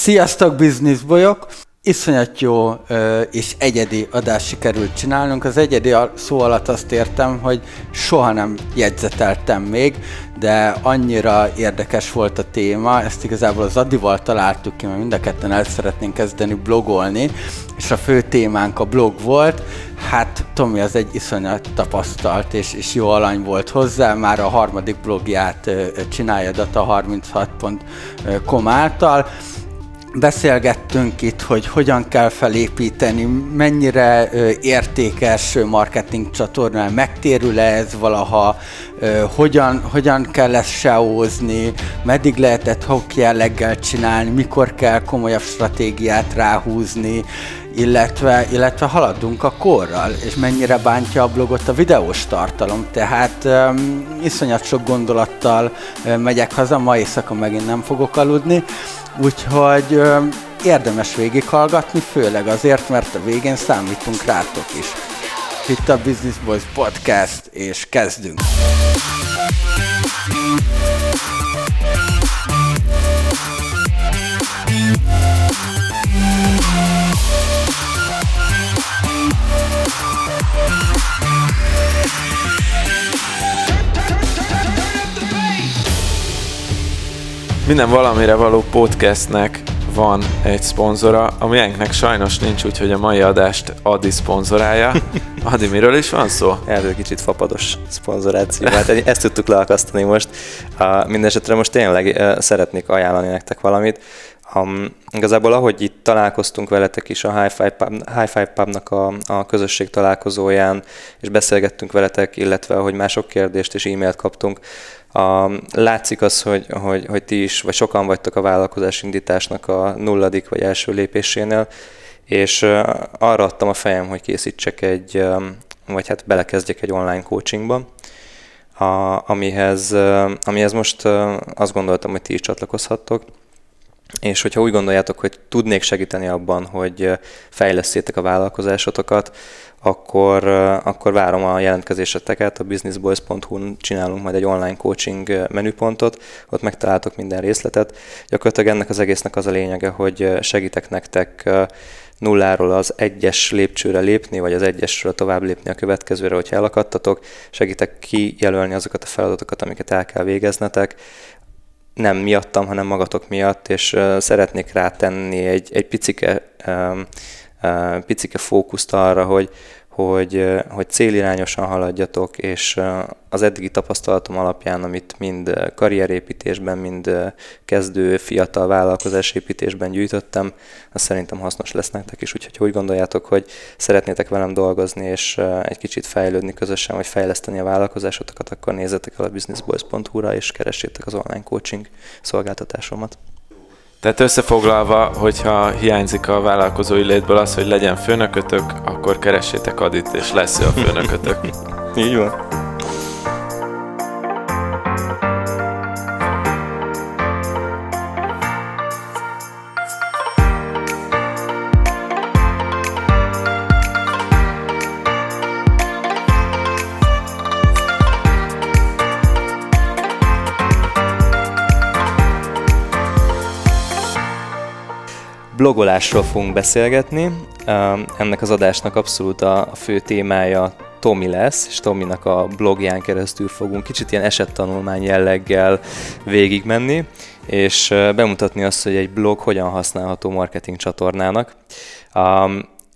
Sziasztok, bizniszbolyok! Iszonyat jó és egyedi adást sikerült csinálnunk. Az egyedi szó alatt azt értem, hogy soha nem jegyzeteltem még, de annyira érdekes volt a téma, ezt igazából az Adival találtuk ki, mert mind a ketten el szeretnénk kezdeni blogolni, és a fő témánk a blog volt. Hát Tomi az egy iszonyat tapasztalt és, és jó alany volt hozzá, már a harmadik blogját csinálja data36.com által, Beszélgettünk itt, hogy hogyan kell felépíteni, mennyire értékes marketing csatorna, megtérül-e ez valaha, hogyan, hogyan kell ezt seózni, meddig lehetett hoki jelleggel csinálni, mikor kell komolyabb stratégiát ráhúzni, illetve, illetve haladunk a korral, és mennyire bántja a blogot a videós tartalom. Tehát um, iszonyat sok gondolattal um, megyek haza, ma éjszaka megint nem fogok aludni, Úgyhogy ö, érdemes végighallgatni, főleg azért, mert a végén számítunk rátok is. Itt a Business Boys Podcast, és kezdünk! Minden valamire való podcastnek van egy szponzora, a miénknek sajnos nincs, úgyhogy a mai adást Adi szponzorálja. Adi, miről is van szó? Egy kicsit fapados szponzoráció, hát ezt tudtuk leakasztani most. Uh, Mindenesetre most tényleg uh, szeretnék ajánlani nektek valamit. Um, igazából ahogy itt találkoztunk veletek is a High Five, Pub, High Five Pubnak a, a közösség találkozóján, és beszélgettünk veletek, illetve hogy mások kérdést és e-mailt kaptunk, a, látszik az, hogy, hogy, hogy ti is, vagy sokan vagytok a vállalkozás indításnak a nulladik vagy első lépésénél, és arra adtam a fejem, hogy készítsek egy, vagy hát belekezdjek egy online coachingba, a, amihez, amihez most azt gondoltam, hogy ti is csatlakozhattok, és hogyha úgy gondoljátok, hogy tudnék segíteni abban, hogy fejlesztétek a vállalkozásotokat, akkor, akkor várom a jelentkezéseteket, a businessboys.hu-n csinálunk majd egy online coaching menüpontot, ott megtaláltok minden részletet. Gyakorlatilag ennek az egésznek az a lényege, hogy segítek nektek nulláról az egyes lépcsőre lépni, vagy az egyesről tovább lépni a következőre, hogyha elakadtatok, segítek kijelölni azokat a feladatokat, amiket el kell végeznetek, nem miattam, hanem magatok miatt, és szeretnék rátenni egy, egy picike picike fókuszt arra, hogy, hogy, hogy célirányosan haladjatok, és az eddigi tapasztalatom alapján, amit mind karrierépítésben, mind kezdő fiatal vállalkozásépítésben gyűjtöttem, az szerintem hasznos lesz nektek is, úgyhogy úgy gondoljátok, hogy szeretnétek velem dolgozni, és egy kicsit fejlődni közösen, vagy fejleszteni a vállalkozásotokat, akkor nézzetek el a businessboys.hu-ra, és keressétek az online coaching szolgáltatásomat. Tehát összefoglalva, hogyha hiányzik a vállalkozói létből az, hogy legyen főnökötök, akkor keressétek Adit, és lesz ő a főnökötök. Így van. Blogolásról fogunk beszélgetni. Ennek az adásnak abszolút a fő témája Tomi lesz, és Tominak a blogján keresztül fogunk kicsit ilyen esettanulmány jelleggel végigmenni, és bemutatni azt, hogy egy blog hogyan használható marketing csatornának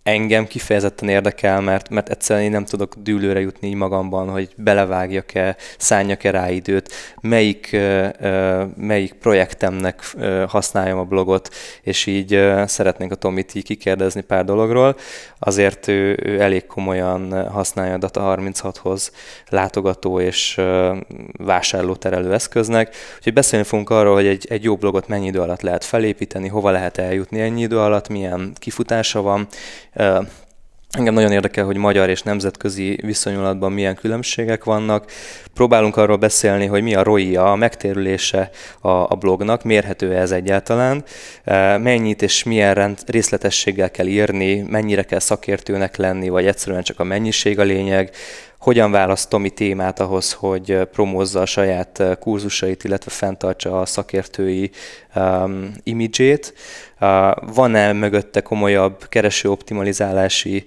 engem kifejezetten érdekel, mert, mert egyszerűen én nem tudok dűlőre jutni így magamban, hogy belevágjak-e, szálljak-e rá időt, melyik, melyik projektemnek használjam a blogot, és így szeretnénk a Tomit így kikérdezni pár dologról. Azért ő, ő elég komolyan használja a Data36-hoz látogató és vásárlóterelő eszköznek, úgyhogy beszélni fogunk arról, hogy egy, egy jó blogot mennyi idő alatt lehet felépíteni, hova lehet eljutni ennyi idő alatt, milyen kifutása van, Engem nagyon érdekel, hogy magyar és nemzetközi viszonyulatban milyen különbségek vannak. Próbálunk arról beszélni, hogy mi a roi a megtérülése a, a blognak, mérhető ez egyáltalán, mennyit és milyen rend, részletességgel kell írni, mennyire kell szakértőnek lenni, vagy egyszerűen csak a mennyiség a lényeg, hogyan választ Tomi témát ahhoz, hogy promózza a saját kurzusait, illetve fenntartsa a szakértői um, imidzsét. Van-e mögötte komolyabb kereső-optimalizálási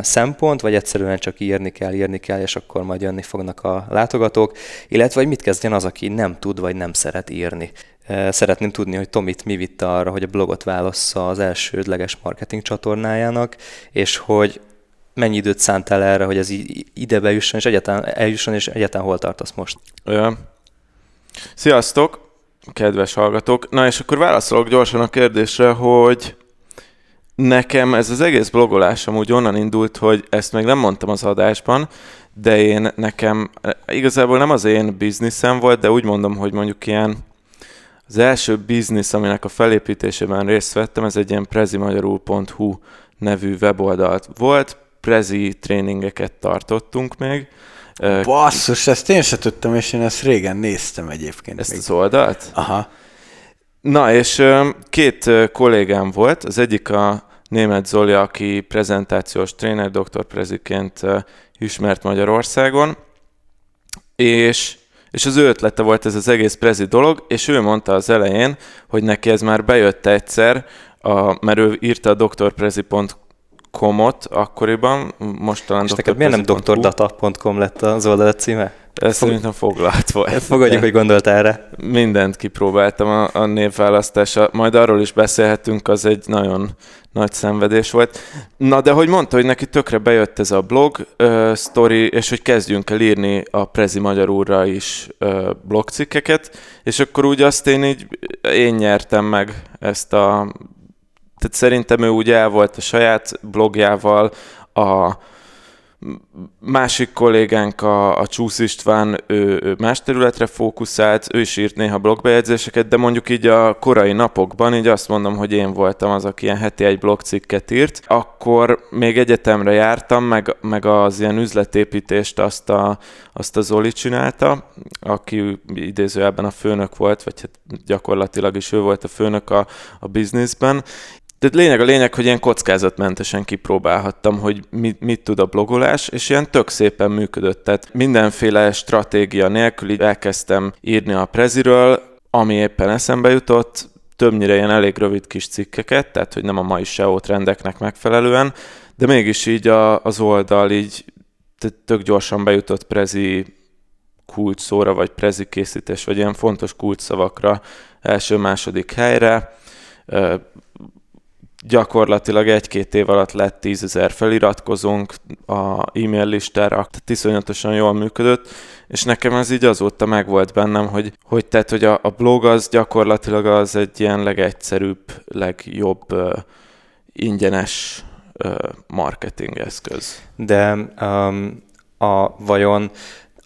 szempont, vagy egyszerűen csak írni kell, írni kell, és akkor majd jönni fognak a látogatók, illetve hogy mit kezdjen az, aki nem tud, vagy nem szeret írni. Uh, szeretném tudni, hogy Tomit mi vitte arra, hogy a blogot válassza az elsődleges marketing csatornájának, és hogy mennyi időt szántál erre, hogy ez ide bejusson, és egyáltalán eljusson, és egyáltalán hol tartasz most? Sziasztok, kedves hallgatók! Na és akkor válaszolok gyorsan a kérdésre, hogy nekem ez az egész blogolás amúgy onnan indult, hogy ezt még nem mondtam az adásban, de én nekem igazából nem az én bizniszem volt, de úgy mondom, hogy mondjuk ilyen az első biznisz, aminek a felépítésében részt vettem, ez egy ilyen prezimagyarul.hu nevű weboldalt volt, prezi tréningeket tartottunk még. Basszus, ezt én se tudtam, és én ezt régen néztem egyébként. Ezt még. az oldalt? Aha. Na, és két kollégám volt, az egyik a német Zoli, aki prezentációs tréner, doktor preziként ismert Magyarországon, és, és az ő ötlete volt ez az egész prezi dolog, és ő mondta az elején, hogy neki ez már bejött egyszer, a, mert ő írta a drprezi.com komot akkoriban, most talán És neked miért nem doktordata.com lett az oldalat címe? Ez szerintem foglalt volt. Fogadjuk, hogy gondoltál erre. Mindent kipróbáltam a, a névválasztása. Majd arról is beszélhetünk, az egy nagyon nagy szenvedés volt. Na, de hogy mondta, hogy neki tökre bejött ez a blog uh, story, és hogy kezdjünk el írni a Prezi Magyarúrra is uh, blogcikkeket, és akkor úgy azt én így, én nyertem meg ezt a tehát szerintem ő úgy el volt a saját blogjával, a másik kollégánk, a, a Csúsz István, ő, ő más területre fókuszált, ő is írt néha blogbejegyzéseket, de mondjuk így a korai napokban, így azt mondom, hogy én voltam az, aki ilyen heti egy blogcikket írt, akkor még egyetemre jártam, meg, meg az ilyen üzletépítést azt a, azt a Zoli csinálta, aki idézőjelben a főnök volt, vagy hát gyakorlatilag is ő volt a főnök a, a bizniszben, tehát lényeg a lényeg, hogy ilyen kockázatmentesen kipróbálhattam, hogy mit, mit tud a blogolás, és ilyen tök szépen működött. Tehát mindenféle stratégia nélkül így elkezdtem írni a preziről, ami éppen eszembe jutott, többnyire ilyen elég rövid kis cikkeket, tehát hogy nem a mai SEO trendeknek megfelelően, de mégis így a, az oldal így tök gyorsan bejutott prezi kulcsszóra, vagy prezi készítés, vagy ilyen fontos kulcsszavakra első-második helyre gyakorlatilag egy-két év alatt lett tízezer feliratkozónk a e-mail listára, tehát iszonyatosan jól működött, és nekem ez így azóta meg volt bennem, hogy, hogy tehát, hogy a, a blog az gyakorlatilag az egy ilyen legegyszerűbb, legjobb uh, ingyenes uh, marketing eszköz. De um, a, vajon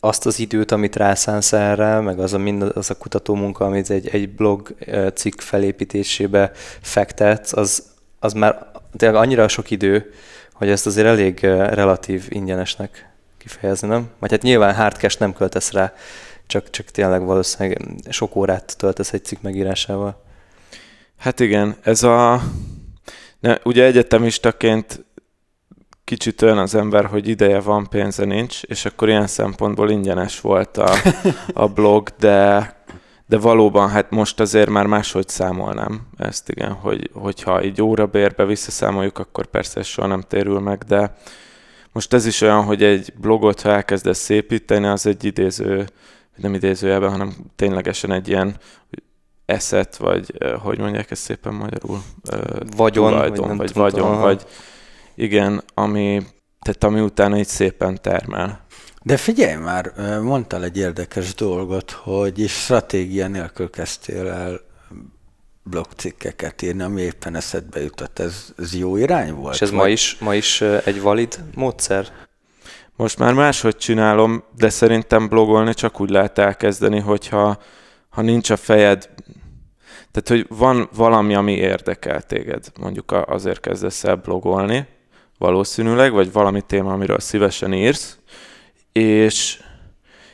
azt az időt, amit rászánsz erre, meg az a, mind, az a kutató munka, amit egy, egy blog cikk felépítésébe fektetsz, az, az már tényleg annyira sok idő, hogy ezt azért elég relatív ingyenesnek kifejezni, nem? Vagy hát nyilván hardcash nem költesz rá, csak, csak tényleg valószínűleg sok órát töltesz egy cikk megírásával. Hát igen, ez a... Ne, ugye egyetemistaként kicsit olyan az ember, hogy ideje van, pénze nincs, és akkor ilyen szempontból ingyenes volt a, a blog, de de valóban hát most azért már máshogy számolnám ezt, igen, hogy, hogyha így órabérbe visszaszámoljuk, akkor persze soha nem térül meg, de most ez is olyan, hogy egy blogot, ha elkezdesz szépíteni, az egy idéző, nem idézőjelben, hanem ténylegesen egy ilyen eszet, vagy hogy mondják ezt szépen magyarul? Vagyon, tulajdon, vagy, vagy vagyon, vagy igen, ami, tehát ami utána így szépen termel. De figyelj már, mondtál egy érdekes dolgot, hogy is stratégia nélkül kezdtél el blogcikkeket írni, ami éppen eszedbe jutott. Ez, ez jó irány volt? És ez vagy? ma is, ma is egy valid módszer? Most már máshogy csinálom, de szerintem blogolni csak úgy lehet elkezdeni, hogyha ha nincs a fejed, tehát hogy van valami, ami érdekel téged, mondjuk azért kezdesz el blogolni, valószínűleg, vagy valami téma, amiről szívesen írsz, és,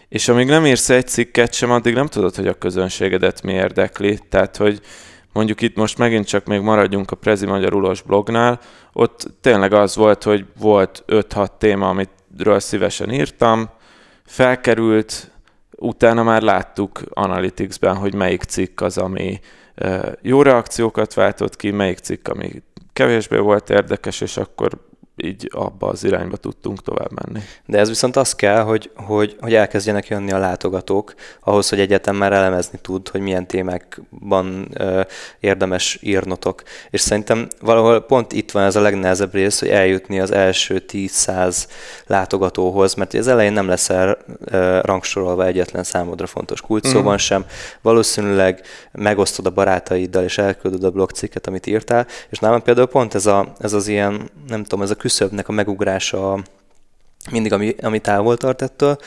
és amíg nem írsz egy cikket sem, addig nem tudod, hogy a közönségedet mi érdekli. Tehát, hogy mondjuk itt most megint csak még maradjunk a Prezi Magyarulos blognál, ott tényleg az volt, hogy volt 5-6 téma, amit amiről szívesen írtam, felkerült, utána már láttuk Analytics-ben, hogy melyik cikk az, ami jó reakciókat váltott ki, melyik cikk, ami kevésbé volt érdekes, és akkor így abba az irányba tudtunk tovább menni. De ez viszont az kell, hogy, hogy, hogy elkezdjenek jönni a látogatók, ahhoz, hogy egyetem már elemezni tud, hogy milyen témákban ö, érdemes írnotok. És szerintem valahol pont itt van ez a legnehezebb rész, hogy eljutni az első 10-100 látogatóhoz, mert az elején nem leszel ö, rangsorolva egyetlen számodra fontos kulcsszóban mm. sem. Valószínűleg megosztod a barátaiddal, és elküldöd a blogcikket, amit írtál, és nálam például pont ez, a, ez az ilyen, nem tudom, ez a küszöbnek a megugrása mindig, ami, ami távol tart ettől,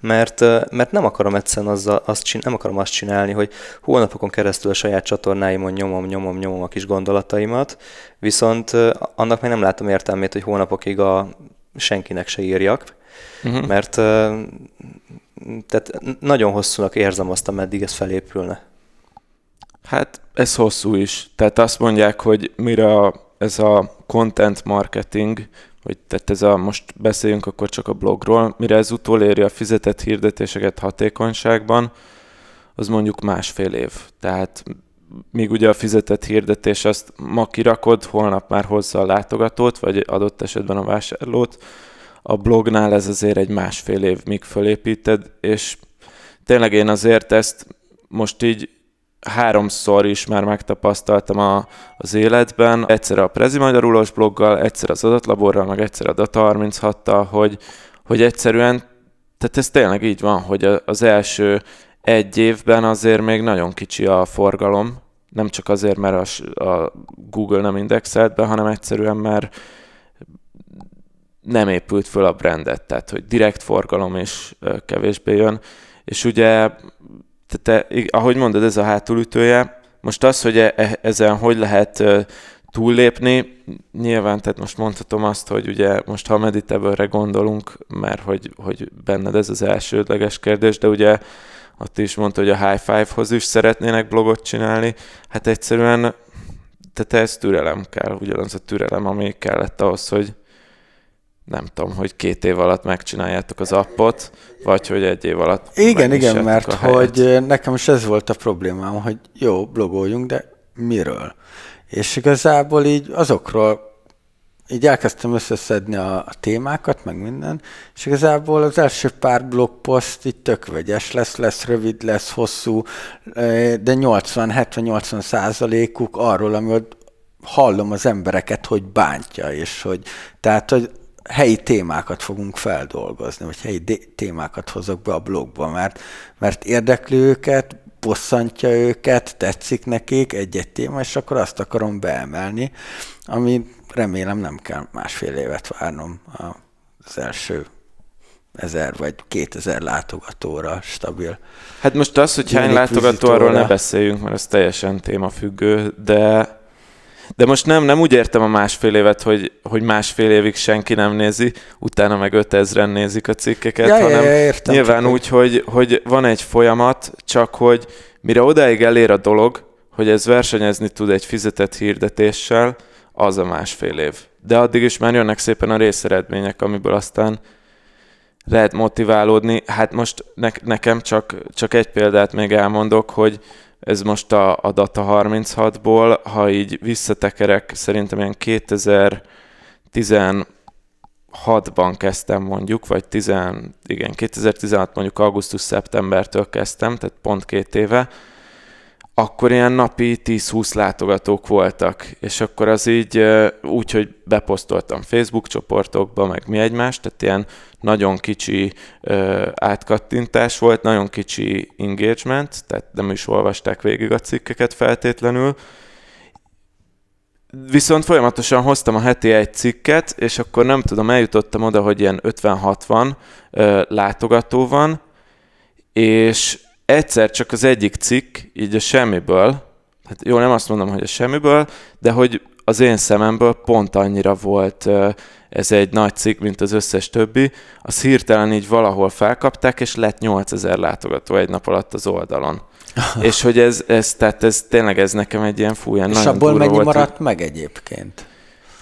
mert, mert nem akarom egyszerűen azzal, azt csin, nem akarom azt csinálni, hogy hónapokon keresztül a saját csatornáimon nyomom, nyomom, nyomom a kis gondolataimat, viszont annak még nem látom értelmét, hogy hónapokig a senkinek se írjak, uh-huh. mert tehát nagyon hosszúnak érzem azt, ameddig ez felépülne. Hát ez hosszú is. Tehát azt mondják, hogy mire a ez a content marketing, hogy tehát ez a, most beszéljünk akkor csak a blogról, mire ez utoléri a fizetett hirdetéseket hatékonyságban, az mondjuk másfél év. Tehát míg ugye a fizetett hirdetés azt ma kirakod, holnap már hozza a látogatót, vagy adott esetben a vásárlót, a blognál ez azért egy másfél év, míg fölépíted, és tényleg én azért ezt most így háromszor is már megtapasztaltam a, az életben, egyszer a Prezi Magyarulós bloggal, egyszer az adatlaborral, meg egyszer a Data36-tal, hogy, hogy egyszerűen, tehát ez tényleg így van, hogy az első egy évben azért még nagyon kicsi a forgalom, nem csak azért, mert a, a Google nem indexelt be, hanem egyszerűen, mert nem épült föl a brandet, tehát hogy direkt forgalom is kevésbé jön, és ugye tehát te, ahogy mondod, ez a hátulütője. Most az, hogy e, e, ezen hogy lehet túllépni, nyilván, tehát most mondhatom azt, hogy ugye most ha meditable gondolunk, mert hogy, hogy benned ez az elsődleges kérdés, de ugye ott is mondta, hogy a High Five-hoz is szeretnének blogot csinálni, hát egyszerűen tehát ez türelem kell, ugyanaz a türelem, ami kellett ahhoz, hogy, nem tudom, hogy két év alatt megcsináljátok az appot, vagy hogy egy év alatt Igen, igen, mert hogy nekem is ez volt a problémám, hogy jó, blogoljunk, de miről? És igazából így azokról így elkezdtem összeszedni a, a témákat, meg minden, és igazából az első pár blogpost itt tök vegyes lesz, lesz rövid, lesz hosszú, de 80-70-80 százalékuk arról, amiről hallom az embereket, hogy bántja, és hogy tehát, hogy helyi témákat fogunk feldolgozni, vagy helyi témákat hozok be a blogba, mert, mert érdekli őket, bosszantja őket, tetszik nekik egy-egy téma, és akkor azt akarom beemelni, ami remélem nem kell másfél évet várnom az első ezer vagy kétezer látogatóra stabil. Hát most az, hogy hány látogató, arról ne beszéljünk, mert ez teljesen témafüggő, de de most nem, nem úgy értem a másfél évet, hogy, hogy másfél évig senki nem nézi, utána meg 5000-en nézik a cikkeket, ja, hanem ja, ja, értem, nyilván úgy, hogy, hogy van egy folyamat, csak hogy mire odáig elér a dolog, hogy ez versenyezni tud egy fizetett hirdetéssel, az a másfél év. De addig is már jönnek szépen a részeredmények, amiből aztán lehet motiválódni. Hát most ne, nekem csak, csak egy példát még elmondok, hogy ez most a, a Data 36-ból, ha így visszatekerek, szerintem ilyen 2016-ban kezdtem mondjuk, vagy 10, igen, 2016 mondjuk augusztus-szeptembertől kezdtem, tehát pont két éve, akkor ilyen napi 10-20 látogatók voltak, és akkor az így úgy, hogy beposztoltam Facebook csoportokba, meg mi egymást, tehát ilyen nagyon kicsi átkattintás volt, nagyon kicsi engagement, tehát nem is olvasták végig a cikkeket feltétlenül, Viszont folyamatosan hoztam a heti egy cikket, és akkor nem tudom, eljutottam oda, hogy ilyen 50-60 látogató van, és egyszer csak az egyik cikk, így a semmiből, hát jó, nem azt mondom, hogy a semmiből, de hogy az én szememből pont annyira volt ez egy nagy cikk, mint az összes többi, az hirtelen így valahol felkapták, és lett 8000 látogató egy nap alatt az oldalon. és hogy ez, ez, tehát ez tényleg ez nekem egy ilyen fúján És abból mennyi volt, maradt meg egyébként?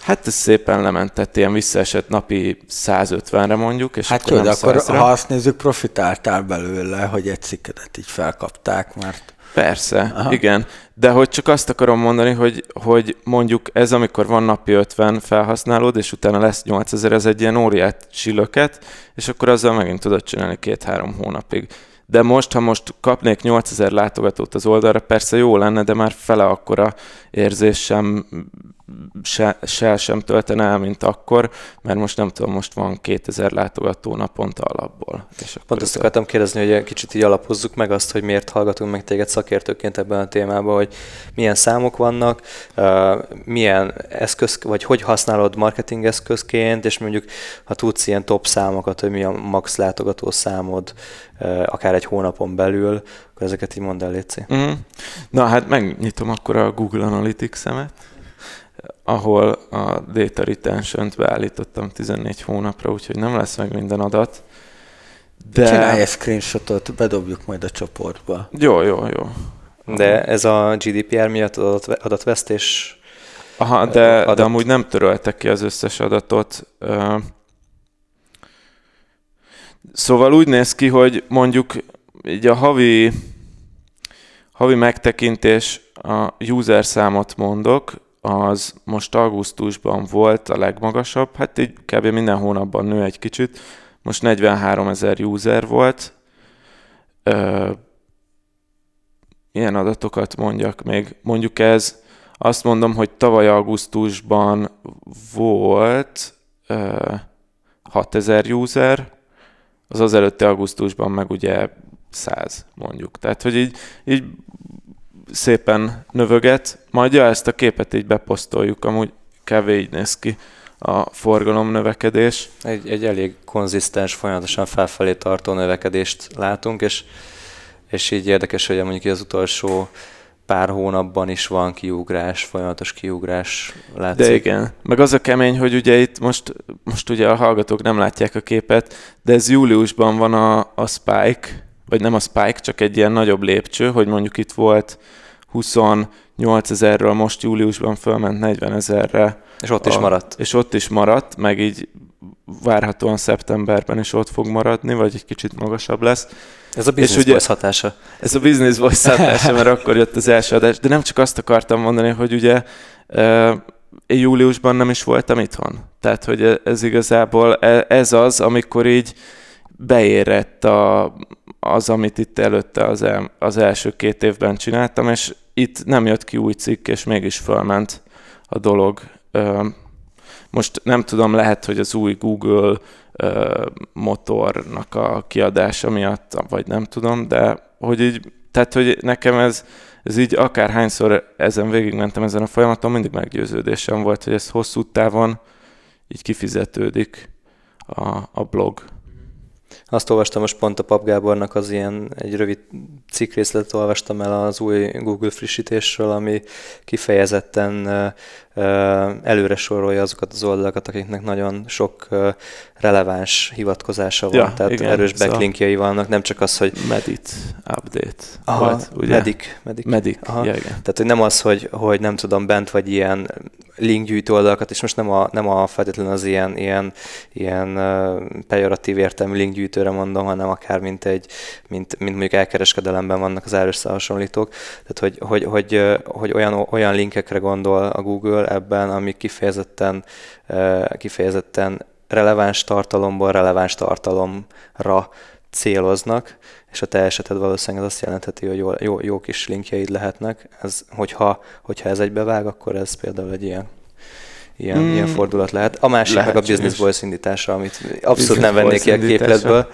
Hát ez szépen lementett, ilyen visszaesett napi 150-re mondjuk, és hát akkor jó, de akkor 100-ra. ha azt nézzük, profitáltál belőle, hogy egy cikkedet így felkapták, mert... Persze, Aha. igen. De hogy csak azt akarom mondani, hogy, hogy mondjuk ez, amikor van napi 50 felhasználód, és utána lesz 8000, ez egy ilyen óriási löket, és akkor azzal megint tudod csinálni két-három hónapig. De most, ha most kapnék 8000 látogatót az oldalra, persze jó lenne, de már fele akkora érzés sem se, se sem töltene el, mint akkor, mert most nem tudom, most van 2000 látogató naponta alapból. És akkor Pont ezt akartam kérdezni, hogy kicsit így alapozzuk meg azt, hogy miért hallgatunk meg téged szakértőként ebben a témában, hogy milyen számok vannak, milyen eszköz, vagy hogy használod marketing eszközként, és mondjuk ha tudsz ilyen top számokat, hogy mi a max látogató számod, akár egy hónapon belül, akkor ezeket így mondd el, Léci. Mm. Na hát megnyitom akkor a Google Analytics-emet ahol a data retention-t beállítottam 14 hónapra, úgyhogy nem lesz meg minden adat. De... Csinálj egy screenshotot, bedobjuk majd a csoportba. Jó, jó, jó. De ez a GDPR miatt adat, adatvesztés Aha, de, adat... de amúgy nem töröltek ki az összes adatot. Szóval úgy néz ki, hogy mondjuk így a havi, havi megtekintés a user számot mondok, az most augusztusban volt a legmagasabb, hát így kb. minden hónapban nő egy kicsit, most 43 ezer user volt. Ö, ilyen adatokat mondjak még. Mondjuk ez, azt mondom, hogy tavaly augusztusban volt ö, 6000 user, az az előtti augusztusban meg ugye 100 mondjuk. Tehát, hogy így, így szépen növöget. Majd ja, ezt a képet így beposztoljuk, amúgy kb. így néz ki a forgalom növekedés. Egy, egy elég konzisztens, folyamatosan felfelé tartó növekedést látunk, és, és így érdekes, hogy mondjuk az utolsó pár hónapban is van kiugrás, folyamatos kiugrás látszik. De igen, meg az a kemény, hogy ugye itt most, most ugye a hallgatók nem látják a képet, de ez júliusban van a, a spike, vagy nem a spike, csak egy ilyen nagyobb lépcső, hogy mondjuk itt volt 28 ezerről most júliusban fölment 40 ezerre. És ott a, is maradt. És ott is maradt, meg így várhatóan szeptemberben is ott fog maradni, vagy egy kicsit magasabb lesz. Ez a business ugye, voice hatása. Ez a business voice hatása, mert akkor jött az első adás. De nem csak azt akartam mondani, hogy ugye én júliusban nem is voltam itthon. Tehát, hogy ez igazából e, ez az, amikor így beérett a, az, amit itt előtte az, el, az első két évben csináltam, és itt nem jött ki új cikk, és mégis fölment a dolog. Most nem tudom, lehet, hogy az új Google motornak a kiadása miatt, vagy nem tudom, de hogy így, tehát, hogy nekem ez, ez így akárhányszor ezen végigmentem ezen a folyamaton, mindig meggyőződésem volt, hogy ez hosszú távon így kifizetődik a, a blog. Azt olvastam most pont a Pap Gábornak az ilyen egy rövid cikkrészletet olvastam el az új Google frissítésről, ami kifejezetten előre sorolja azokat az oldalakat, akiknek nagyon sok releváns hivatkozása van, ja, tehát igen, erős backlinkjai vannak, nem csak az, hogy... Medit update. Aha, volt, ugye? Medic. Medic. Medic. Aha. Ja, igen. Tehát, hogy nem az, hogy, hogy nem tudom, bent vagy ilyen linkgyűjtő oldalakat, és most nem a, nem a feltétlenül az ilyen, ilyen, ilyen uh, pejoratív értelmű linkgyűjtőre mondom, hanem akár mint egy, mint, mint mondjuk elkereskedelemben vannak az árösszehasonlítók. Tehát, hogy, hogy, hogy, hogy olyan, olyan linkekre gondol a Google ebben, amik kifejezetten, uh, kifejezetten releváns tartalomból releváns tartalomra céloznak, és a te eseted valószínűleg az azt jelentheti, hogy jó, jó, jó kis linkjeid lehetnek. Ez, hogyha, hogyha ez egybevág, akkor ez például egy ilyen ilyen, mm. ilyen fordulat lehet. A másik lehet, meg a Business Voice indítása, amit abszolút business nem vennék ki a képletből.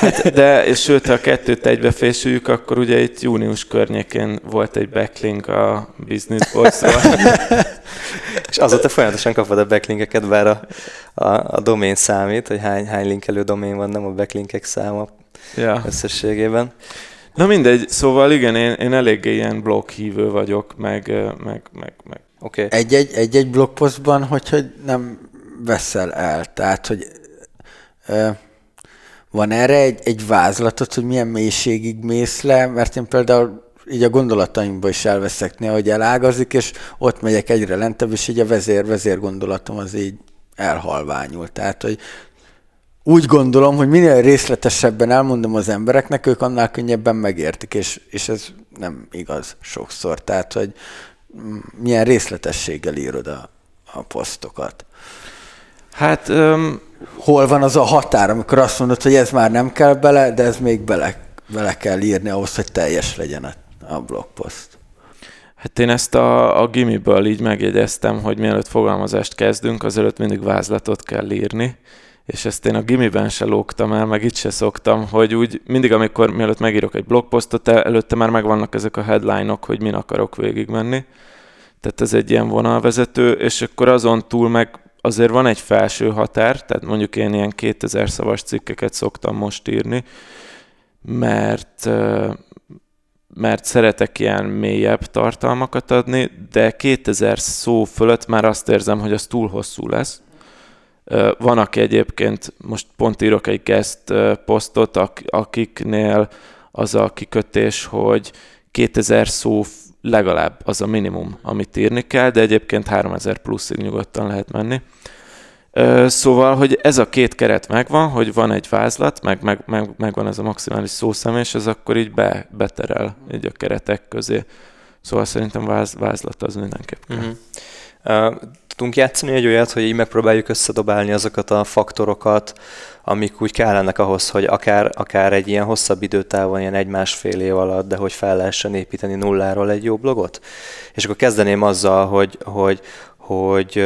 hát, de, és sőt, ha a kettőt egybefésüljük, akkor ugye itt június környékén volt egy backlink a Business Voice-ról. és azóta folyamatosan kapod a backlinkeket, bár a, a, a domain számít, hogy hány, hány linkelő domain van, nem a backlinkek száma ja. összességében. Na mindegy, szóval igen, én, én eléggé ilyen blog hívő vagyok, meg, meg, meg, meg Okay. Egy-egy, egy-egy blogpostban, hogy nem veszel el. Tehát, hogy ö, van erre egy, egy vázlatot, hogy milyen mélységig mész le, mert én például így a gondolataimba is elveszek néha, hogy elágazik, és ott megyek egyre lentebb, és így a vezér, vezér gondolatom az így elhalványul. Tehát, hogy úgy gondolom, hogy minél részletesebben elmondom az embereknek, ők annál könnyebben megértik, és, és ez nem igaz sokszor. Tehát, hogy milyen részletességgel írod a, a posztokat. Hát... Um... Hol van az a határ, amikor azt mondod, hogy ez már nem kell bele, de ez még bele, bele kell írni ahhoz, hogy teljes legyen a, a blogpost? Hát én ezt a, a gimiből így megjegyeztem, hogy mielőtt fogalmazást kezdünk, azelőtt mindig vázlatot kell írni, és ezt én a gimiben se lógtam el, meg itt se szoktam, hogy úgy mindig, amikor mielőtt megírok egy blogposztot, előtte már megvannak ezek a headline-ok, hogy min akarok végigmenni. Tehát ez egy ilyen vonalvezető, és akkor azon túl meg azért van egy felső határ, tehát mondjuk én ilyen 2000 szavas cikkeket szoktam most írni, mert mert szeretek ilyen mélyebb tartalmakat adni, de 2000 szó fölött már azt érzem, hogy az túl hosszú lesz. Van, aki egyébként, most pont írok egy guest posztot, akiknél az a kikötés, hogy 2000 szó legalább az a minimum, amit írni kell, de egyébként 3000 pluszig nyugodtan lehet menni. Szóval, hogy ez a két keret megvan, hogy van egy vázlat, meg, meg, meg, megvan ez a maximális szószem, és ez akkor így be, beterel így a keretek közé. Szóval szerintem váz, vázlat az mindenképp kell. Uh-huh. Uh, tudunk játszani egy olyat, hogy így megpróbáljuk összedobálni azokat a faktorokat, amik úgy kellenek ahhoz, hogy akár, akár egy ilyen hosszabb időtávon, ilyen egy-másfél év alatt, de hogy fel lehessen építeni nulláról egy jó blogot. És akkor kezdeném azzal, hogy, hogy, hogy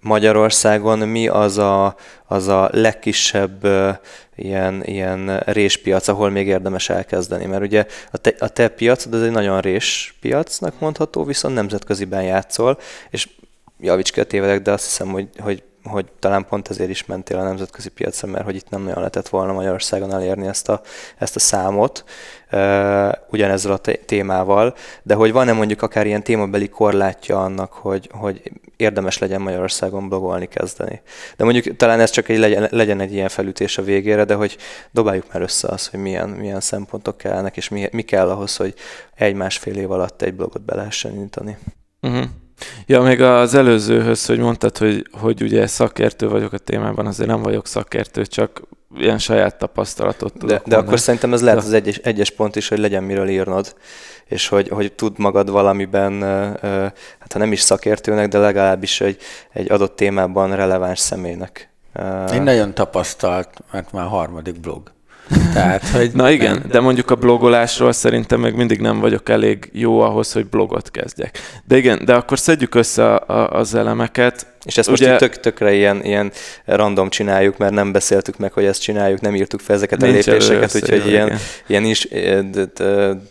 Magyarországon mi az a, az a legkisebb ilyen, ilyen réspiac, ahol még érdemes elkezdeni. Mert ugye a te, a te piacod az egy nagyon rés piacnak mondható, viszont nemzetköziben játszol, és javíts ki a tévedek, de azt hiszem, hogy, hogy hogy talán pont ezért is mentél a nemzetközi piacra, mert hogy itt nem nagyon lehetett volna Magyarországon elérni ezt a, ezt a számot ugyanezzel a témával, de hogy van-e mondjuk akár ilyen témabeli korlátja annak, hogy, hogy érdemes legyen Magyarországon blogolni kezdeni. De mondjuk talán ez csak egy legyen, legyen egy ilyen felütés a végére, de hogy dobáljuk már össze azt, hogy milyen, milyen szempontok kellnek, és mi, mi kell ahhoz, hogy egy-másfél év alatt egy blogot be lehessen nyitani. Uh-huh. Ja, még az előzőhöz, hogy mondtad, hogy, hogy ugye szakértő vagyok a témában, azért nem vagyok szakértő, csak ilyen saját tapasztalatot tudok De, de akkor szerintem ez lehet az egyes, egyes pont is, hogy legyen miről írnod, és hogy, hogy tud magad valamiben, hát ha nem is szakértőnek, de legalábbis egy, egy adott témában releváns személynek. Én nagyon tapasztalt, mert már harmadik blog. Tehát, hogy Na igen, nem, de mondjuk a blogolásról szerintem még mindig nem vagyok elég jó ahhoz, hogy blogot kezdjek. De igen, de akkor szedjük össze a, a, az elemeket. És ezt Ugye... most tök, tökre ilyen, ilyen random csináljuk, mert nem beszéltük meg, hogy ezt csináljuk, nem írtuk fel ezeket Nincs a lépéseket, úgyhogy ilyen, igen. ilyen is,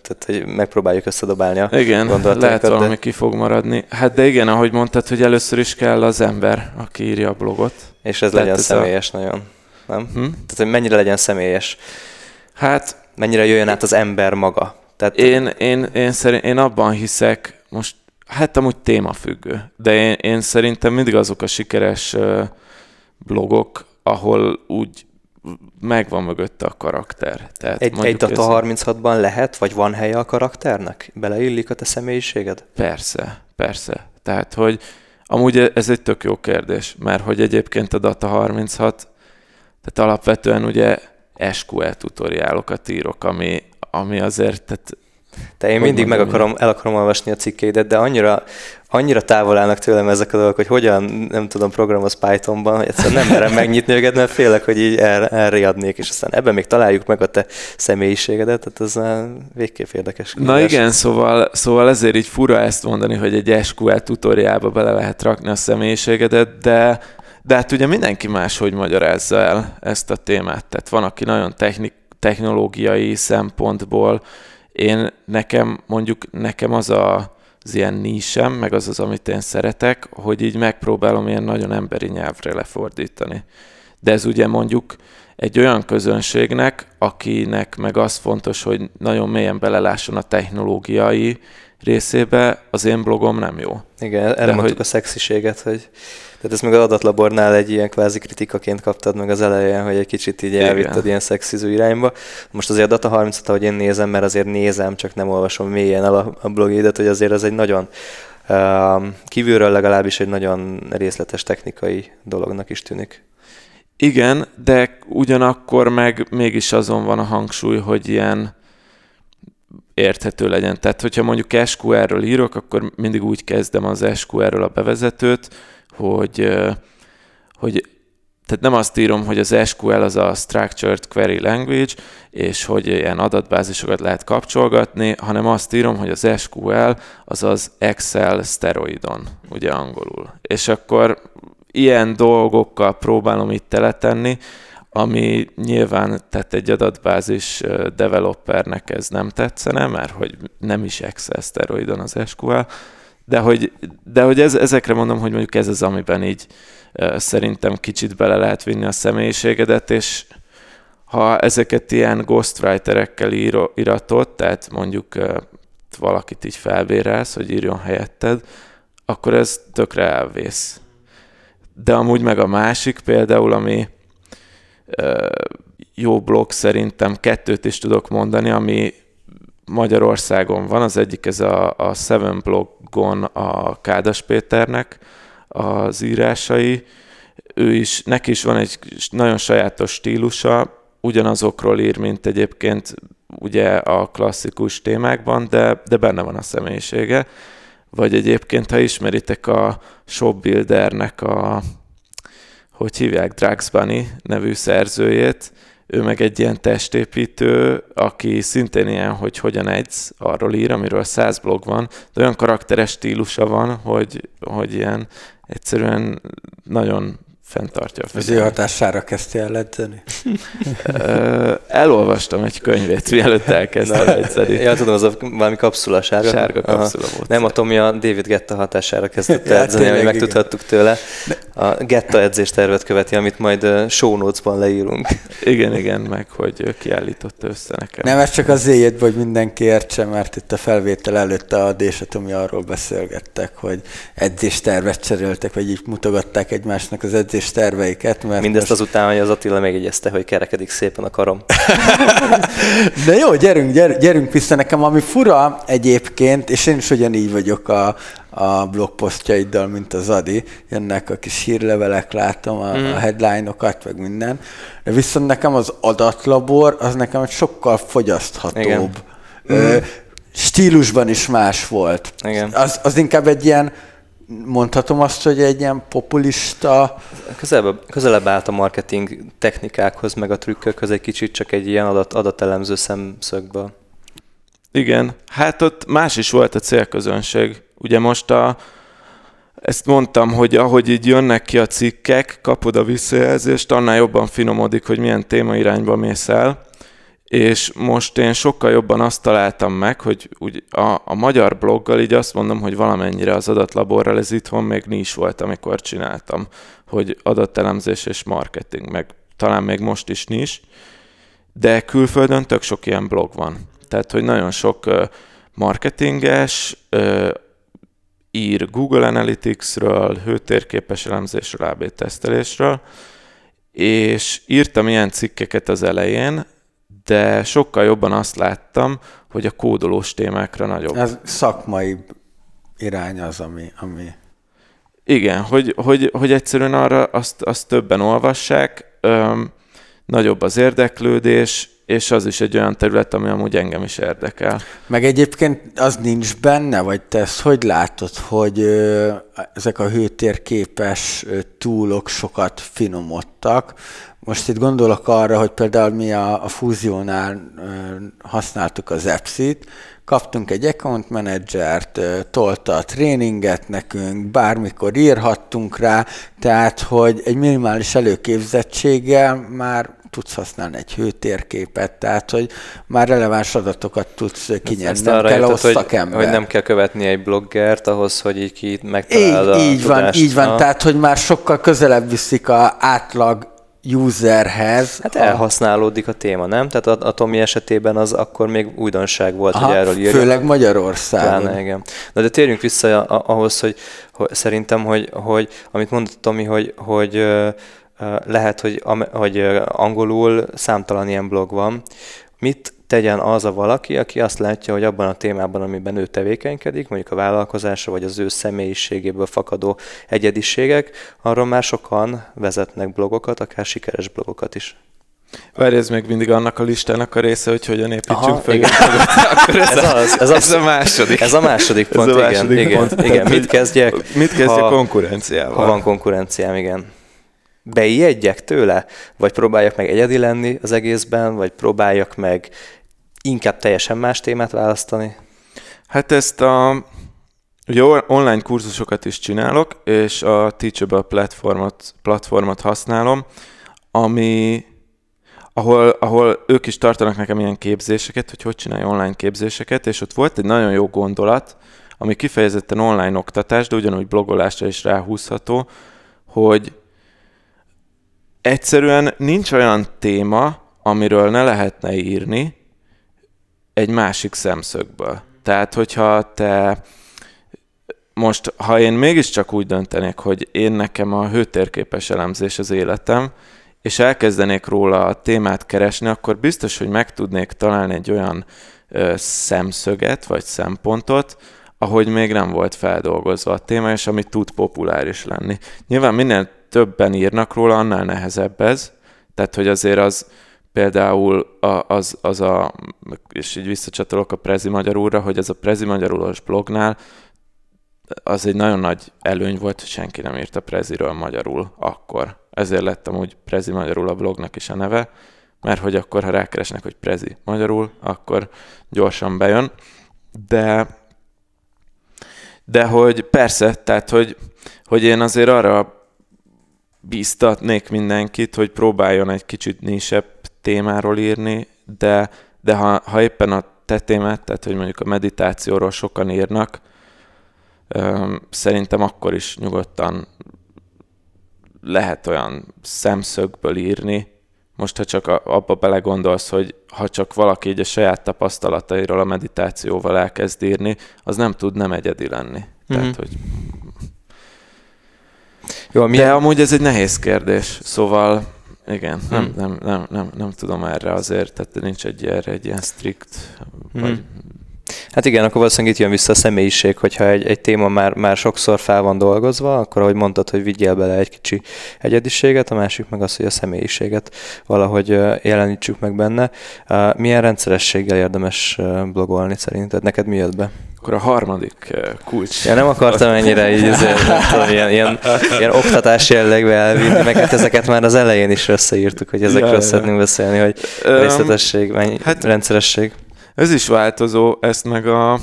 tehát hogy megpróbáljuk összedobálni a Igen, lehet de... valami ki fog maradni. Hát de igen, ahogy mondtad, hogy először is kell az ember, aki írja a blogot. És ez Tehát legyen ez személyes a... nagyon nem? Hm? Tehát, hogy mennyire legyen személyes. Hát... Mennyire jöjjön át az ember maga. Tehát... Én, én, én, szerint, én abban hiszek, most hát amúgy témafüggő, de én, én szerintem mindig azok a sikeres blogok, ahol úgy megvan mögötte a karakter. Tehát egy, egy Data 36-ban lehet, vagy van helye a karakternek? Beleillik a te személyiséged? Persze, persze. Tehát, hogy amúgy ez egy tök jó kérdés, mert hogy egyébként a Data 36 tehát alapvetően ugye SQL tutoriálokat írok, ami, ami azért, tehát te én mindig meg akarom, el akarom olvasni a cikkeidet, de annyira, annyira távol állnak tőlem ezek a dolgok, hogy hogyan, nem tudom, programoz Pythonban, hogy egyszerűen nem merem megnyitni őket, mert félek, hogy így el, elriadnék, és aztán ebben még találjuk meg a te személyiségedet, tehát ez végképp érdekes. Na igen, szóval, szóval ezért így fura ezt mondani, hogy egy SQL tutoriába bele lehet rakni a személyiségedet, de de hát ugye mindenki máshogy magyarázza el ezt a témát. Tehát van, aki nagyon technik, technológiai szempontból, én nekem, mondjuk nekem az a, az ilyen nísem, meg az az, amit én szeretek, hogy így megpróbálom ilyen nagyon emberi nyelvre lefordítani. De ez ugye mondjuk egy olyan közönségnek, akinek meg az fontos, hogy nagyon mélyen belelásson a technológiai részébe az én blogom nem jó. Igen, erre hogy... a szexiséget, hogy tehát ezt meg az adatlabornál egy ilyen kvázi kritikaként kaptad meg az elején, hogy egy kicsit így elvitted ilyen szexiző irányba. Most azért a Data 30 ahogy én nézem, mert azért nézem, csak nem olvasom mélyen el a, a blogédet, hogy azért ez egy nagyon uh, kívülről legalábbis egy nagyon részletes technikai dolognak is tűnik. Igen, de ugyanakkor meg mégis azon van a hangsúly, hogy ilyen érthető legyen. Tehát, hogyha mondjuk SQL-ről írok, akkor mindig úgy kezdem az SQL-ről a bevezetőt, hogy, hogy tehát nem azt írom, hogy az SQL az a Structured Query Language, és hogy ilyen adatbázisokat lehet kapcsolgatni, hanem azt írom, hogy az SQL az az Excel steroidon, ugye angolul. És akkor ilyen dolgokkal próbálom itt teletenni, ami nyilván tehát egy adatbázis developernek ez nem tetszene, mert hogy nem is Excel steroidon az SQL, de hogy, de hogy ez, ezekre mondom, hogy mondjuk ez az, amiben így szerintem kicsit bele lehet vinni a személyiségedet, és ha ezeket ilyen ghostwriterekkel ír, iratott, tehát mondjuk valakit így felbérelsz, hogy írjon helyetted, akkor ez tökre elvész. De amúgy meg a másik például, ami jó blog szerintem kettőt is tudok mondani, ami Magyarországon van, az egyik ez a, a Seven blogon a Kádas Péternek az írásai, ő is, neki is van egy nagyon sajátos stílusa, ugyanazokról ír, mint egyébként ugye a klasszikus témákban, de, de benne van a személyisége. Vagy egyébként, ha ismeritek a Shopbuildernek a, hogy hívják, Drax Bunny nevű szerzőjét, ő meg egy ilyen testépítő, aki szintén ilyen, hogy hogyan edz, arról ír, amiről száz blog van, de olyan karakteres stílusa van, hogy, hogy ilyen egyszerűen nagyon fenntartja a Az ő hatására kezdtél el edzeni? Elolvastam egy könyvét, mielőtt elkezdtem edzeni. Ja, tudom, az a valami kapszula sárga. Sárga kapszula Aha. volt. Nem, a Tomi a David Getta hatására kezdett ja, edzeni, amit megtudhattuk tőle. A Getta edzés tervet követi, amit majd show notes-ban leírunk. Igen, igen, meg hogy kiállította össze nekem. Nem, ez csak az éjjét, hogy mindenki értse, mert itt a felvétel előtt a és a Tomi arról beszélgettek, hogy edzéstervet cseréltek, vagy így mutogatták egymásnak az edzés és terveiket. Mert Mindezt most... azután, hogy az Attila megjegyezte, hogy kerekedik szépen a karom. De jó, gyerünk, gyerünk, gyerünk vissza. Nekem ami fura egyébként, és én is ugyanígy vagyok a, a blogposztjaiddal, mint az Adi, jönnek a kis hírlevelek, látom a, mm. a headline-okat, meg minden, de viszont nekem az adatlabor, az nekem sokkal fogyaszthatóbb. Igen. Ö, mm. Stílusban is más volt. Igen. Az, az inkább egy ilyen mondhatom azt, hogy egy ilyen populista... Közelebb, közelebb állt a marketing technikákhoz, meg a trükkökhöz egy kicsit csak egy ilyen adat, adatelemző szemszögből. Igen, hát ott más is volt a célközönség. Ugye most a, ezt mondtam, hogy ahogy így jönnek ki a cikkek, kapod a visszajelzést, annál jobban finomodik, hogy milyen téma irányba mész el és most én sokkal jobban azt találtam meg, hogy úgy a, a magyar bloggal így azt mondom, hogy valamennyire az adatlaborral ez itthon még nincs volt, amikor csináltam, hogy adatelemzés és marketing, meg talán még most is nincs, de külföldön tök sok ilyen blog van. Tehát, hogy nagyon sok marketinges ír Google Analytics-ről, hőtérképes elemzésről, AB tesztelésről, és írtam ilyen cikkeket az elején, de sokkal jobban azt láttam, hogy a kódolós témákra nagyobb. Ez szakmai irány az, ami... ami... Igen, hogy, hogy, hogy egyszerűen arra azt, azt többen olvassák, öm, nagyobb az érdeklődés, és az is egy olyan terület, ami amúgy engem is érdekel. Meg egyébként az nincs benne, vagy te ezt hogy látod, hogy ezek a hőtérképes túlok sokat finomodtak, most itt gondolok arra, hogy például mi a, a fúziónál használtuk az EPSI-t, kaptunk egy account managert, tolta a tréninget nekünk, bármikor írhattunk rá, tehát hogy egy minimális előképzettséggel már tudsz használni egy hőtérképet, tehát hogy már releváns adatokat tudsz kinyerni, nem kell ahhoz hogy, hogy nem kell követni egy bloggert ahhoz, hogy így ki megtalálod így, a így van, így van, tehát hogy már sokkal közelebb viszik a átlag userhez. Hát elhasználódik a téma, nem? Tehát a, a Tomi esetében az akkor még újdonság volt, Aha, hogy erről írja. Főleg Magyarországon. Pláne, igen. Na de térjünk vissza ahhoz, hogy, hogy szerintem, hogy, hogy amit mondott Tomi, hogy, hogy lehet, hogy, hogy angolul számtalan ilyen blog van. Mit tegyen az a valaki, aki azt látja, hogy abban a témában, amiben ő tevékenykedik, mondjuk a vállalkozása, vagy az ő személyiségéből fakadó egyediségek, arról már sokan vezetnek blogokat, akár sikeres blogokat is. Várj, ez még mindig annak a listának a része, hogy hogyan építsünk Aha, fel. Igen. Akkor ez, ez, az, ez, ez a második. Ez a második pont, ez a második igen. Pont. igen. igen. Mit kezdjek? Mit kezdjek ha, konkurenciával? Ha van konkurenciám, igen beijedjek tőle, vagy próbáljak meg egyedi lenni az egészben, vagy próbáljak meg inkább teljesen más témát választani? Hát ezt a Ugye online kurzusokat is csinálok, és a Teachable platformot, platformot használom, ami, ahol, ahol ők is tartanak nekem ilyen képzéseket, hogy hogy csinálj online képzéseket, és ott volt egy nagyon jó gondolat, ami kifejezetten online oktatás, de ugyanúgy blogolásra is ráhúzható, hogy egyszerűen nincs olyan téma, amiről ne lehetne írni egy másik szemszögből. Tehát, hogyha te most, ha én mégiscsak úgy döntenék, hogy én nekem a hőtérképes elemzés az életem, és elkezdenék róla a témát keresni, akkor biztos, hogy meg tudnék találni egy olyan ö, szemszöget, vagy szempontot, ahogy még nem volt feldolgozva a téma, és ami tud populáris lenni. Nyilván minél többen írnak róla, annál nehezebb ez. Tehát, hogy azért az például az, az a, és így visszacsatolok a Prezi Magyarúra, hogy ez a Prezi Magyarulos blognál az egy nagyon nagy előny volt, hogy senki nem írta Preziről magyarul akkor. Ezért lettem úgy Prezi Magyarul a blognak is a neve, mert hogy akkor, ha rákeresnek, hogy Prezi Magyarul, akkor gyorsan bejön. De, de hogy persze, tehát hogy, hogy én azért arra bíztatnék mindenkit, hogy próbáljon egy kicsit nisebb témáról írni, de, de ha, ha éppen a te témát, tehát hogy mondjuk a meditációról sokan írnak, szerintem akkor is nyugodtan lehet olyan szemszögből írni, most ha csak abba belegondolsz, hogy ha csak valaki így a saját tapasztalatairól a meditációval elkezd írni, az nem tud nem egyedi lenni. Mm-hmm. Tehát, mhm. hogy jó, milyen... De amúgy ez egy nehéz kérdés, szóval igen, nem, hmm. nem, nem, nem, nem tudom erre azért, tehát nincs egy erre egy ilyen strikt, hmm. vagy Hát igen, akkor valószínűleg itt jön vissza a személyiség, hogyha egy, egy téma már, már sokszor fel van dolgozva, akkor ahogy mondtad, hogy vigyél bele egy kicsi egyediséget, a másik meg az, hogy a személyiséget valahogy jelenítsük meg benne. Milyen rendszerességgel érdemes blogolni szerinted? Neked mi jött be? Akkor a harmadik kulcs. Ja, nem akartam ennyire így tudom, ilyen, ilyen, ilyen oktatás jellegbe elvinni, meg hát ezeket már az elején is összeírtuk, hogy ezekről ja, szeretnénk beszélni, hogy részletesség, mennyi, hát, rendszeresség. Ez is változó, ezt meg a...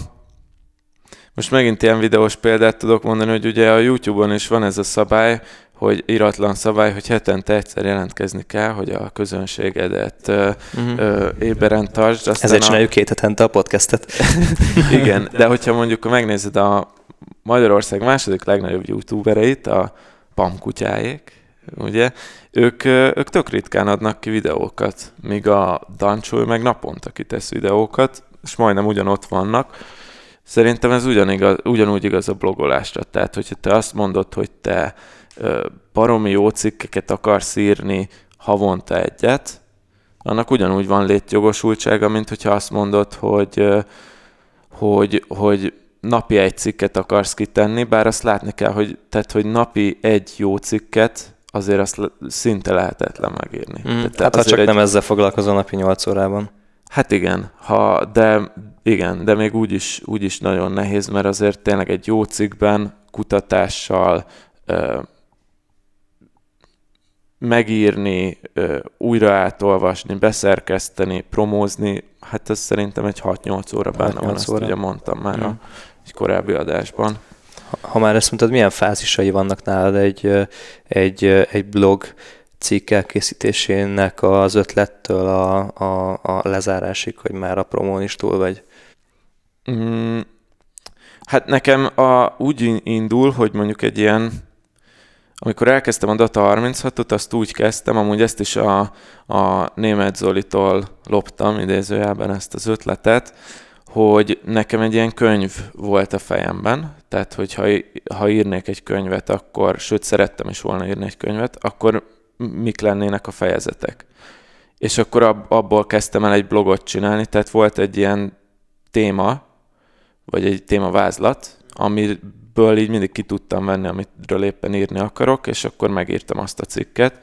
Most megint ilyen videós példát tudok mondani, hogy ugye a YouTube-on is van ez a szabály, hogy iratlan szabály, hogy hetente egyszer jelentkezni kell, hogy a közönségedet uh-huh. ö, éberen tartsd. Aztán Ezért csináljuk a... két hetente a podcastet. Igen, de hogyha mondjuk megnézed a Magyarország második legnagyobb youtubereit, a Pamkutyáék, ugye, ők, ők tök ritkán adnak ki videókat, míg a Dancsúly meg naponta kitesz videókat, és majdnem ugyanott vannak. Szerintem ez ugyanigaz, ugyanúgy igaz a blogolásra. Tehát, hogyha te azt mondod, hogy te baromi jó cikkeket akarsz írni havonta egyet, annak ugyanúgy van létjogosultsága, mint hogyha azt mondod, hogy, hogy, hogy napi egy cikket akarsz kitenni, bár azt látni kell, hogy, tehát, hogy napi egy jó cikket azért azt szinte lehetetlen megírni. Mm, tehát hát ha csak egy... nem ezzel foglalkozol napi 8 órában. Hát igen, ha, de igen, de még úgy is, úgy is nagyon nehéz, mert azért tényleg egy jó cikkben, kutatással, megírni, újra átolvasni, beszerkeszteni, promózni, hát ez szerintem egy 6-8 óra benne 6-8 van, óra. ezt ugye mondtam már mm. a, egy korábbi adásban ha már ezt mondtad, milyen fázisai vannak nálad egy, egy, egy blog cikk elkészítésének az ötlettől a, a, a lezárásig, hogy már a promón is túl vagy? Mm, hát nekem a, úgy indul, hogy mondjuk egy ilyen amikor elkezdtem a Data 36-ot, azt úgy kezdtem, amúgy ezt is a, a német Zolitól loptam idézőjelben ezt az ötletet, hogy nekem egy ilyen könyv volt a fejemben, tehát hogyha ha írnék egy könyvet, akkor, sőt szerettem is volna írni egy könyvet, akkor mik lennének a fejezetek. És akkor abból kezdtem el egy blogot csinálni, tehát volt egy ilyen téma, vagy egy témavázlat, amiből így mindig ki tudtam venni, amitről éppen írni akarok, és akkor megírtam azt a cikket.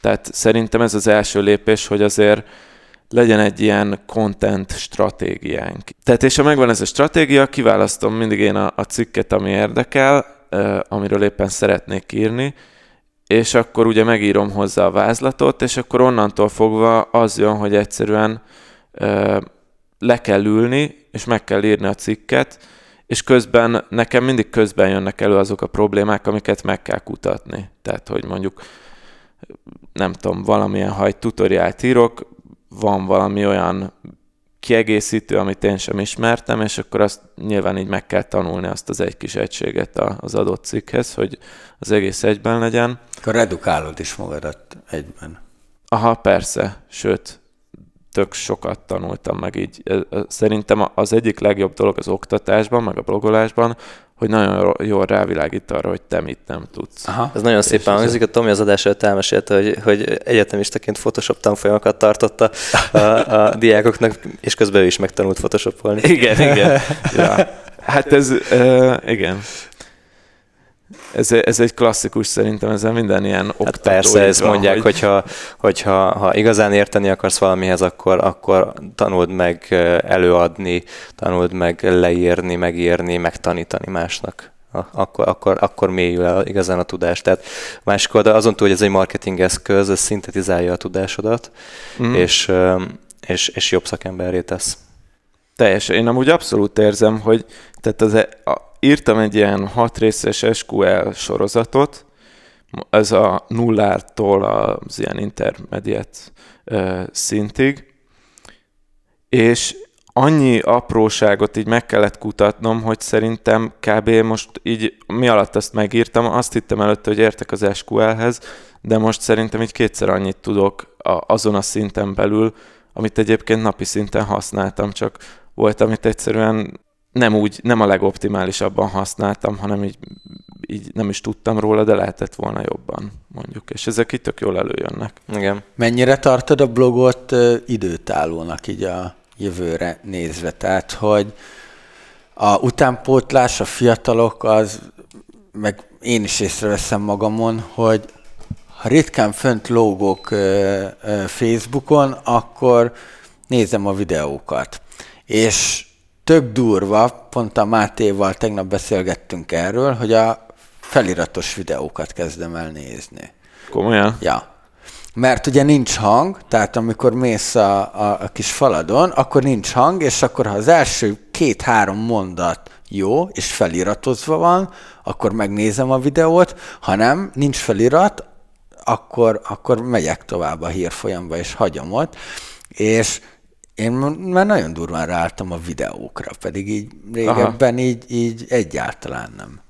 Tehát szerintem ez az első lépés, hogy azért legyen egy ilyen content stratégiánk. Tehát és ha megvan ez a stratégia, kiválasztom mindig én a, a cikket, ami érdekel, amiről éppen szeretnék írni, és akkor ugye megírom hozzá a vázlatot, és akkor onnantól fogva az jön, hogy egyszerűen le kell ülni, és meg kell írni a cikket, és közben nekem mindig közben jönnek elő azok a problémák, amiket meg kell kutatni. Tehát, hogy mondjuk nem tudom, valamilyen, ha egy tutoriált írok, van valami olyan kiegészítő, amit én sem ismertem, és akkor azt nyilván így meg kell tanulni azt az egy kis egységet az adott cikkhez, hogy az egész egyben legyen. Akkor redukálod is magadat egyben. Aha, persze, sőt, tök sokat tanultam meg így. Szerintem az egyik legjobb dolog az oktatásban, meg a blogolásban, hogy nagyon jól rávilágít arra, hogy te mit nem tudsz. Aha. Ez nagyon szépen hangzik, a Tomi az adás előtt elmesélte, hogy, hogy egyetemistaként Photoshop tanfolyamokat tartotta a, a diákoknak, és közben ő is megtanult Photoshopolni. Igen, igen. ja. Hát ez, uh, igen ez, ez egy klasszikus szerintem, ezzel minden ilyen oktató. Hát persze, ezt van, mondják, hogy... hogyha, hogyha ha igazán érteni akarsz valamihez, akkor, akkor tanuld meg előadni, tanuld meg leírni, megírni, megtanítani másnak akkor, akkor, akkor mélyül el igazán a tudás. Tehát másik oldal azon túl, hogy ez egy marketing eszköz, ez szintetizálja a tudásodat, mm. és, és, és jobb szakemberré tesz. Teljesen. Én amúgy abszolút érzem, hogy tehát az, e- a, írtam egy ilyen hat részes SQL sorozatot, ez a nullától az ilyen intermediate szintig, és annyi apróságot így meg kellett kutatnom, hogy szerintem kb. most így mi alatt ezt megírtam, azt hittem előtte, hogy értek az SQL-hez, de most szerintem így kétszer annyit tudok azon a szinten belül, amit egyébként napi szinten használtam, csak volt, amit egyszerűen nem úgy, nem a legoptimálisabban használtam, hanem így, így nem is tudtam róla, de lehetett volna jobban, mondjuk. És ezek itt tök jól előjönnek. Igen. Mennyire tartod a blogot időtállónak így a jövőre nézve? Tehát, hogy a utánpótlás, a fiatalok, az, meg én is észreveszem magamon, hogy ha ritkán fönt lógok Facebookon, akkor nézem a videókat. És tök durva, pont a Mátéval tegnap beszélgettünk erről, hogy a feliratos videókat kezdem el nézni. Komolyan? Ja. Mert ugye nincs hang, tehát amikor mész a, a, a kis faladon, akkor nincs hang, és akkor ha az első két-három mondat jó, és feliratozva van, akkor megnézem a videót, ha nem, nincs felirat, akkor, akkor megyek tovább a hírfolyamba, és hagyom ott. És én már nagyon durván ráálltam a videókra, pedig így régebben így, így egyáltalán nem.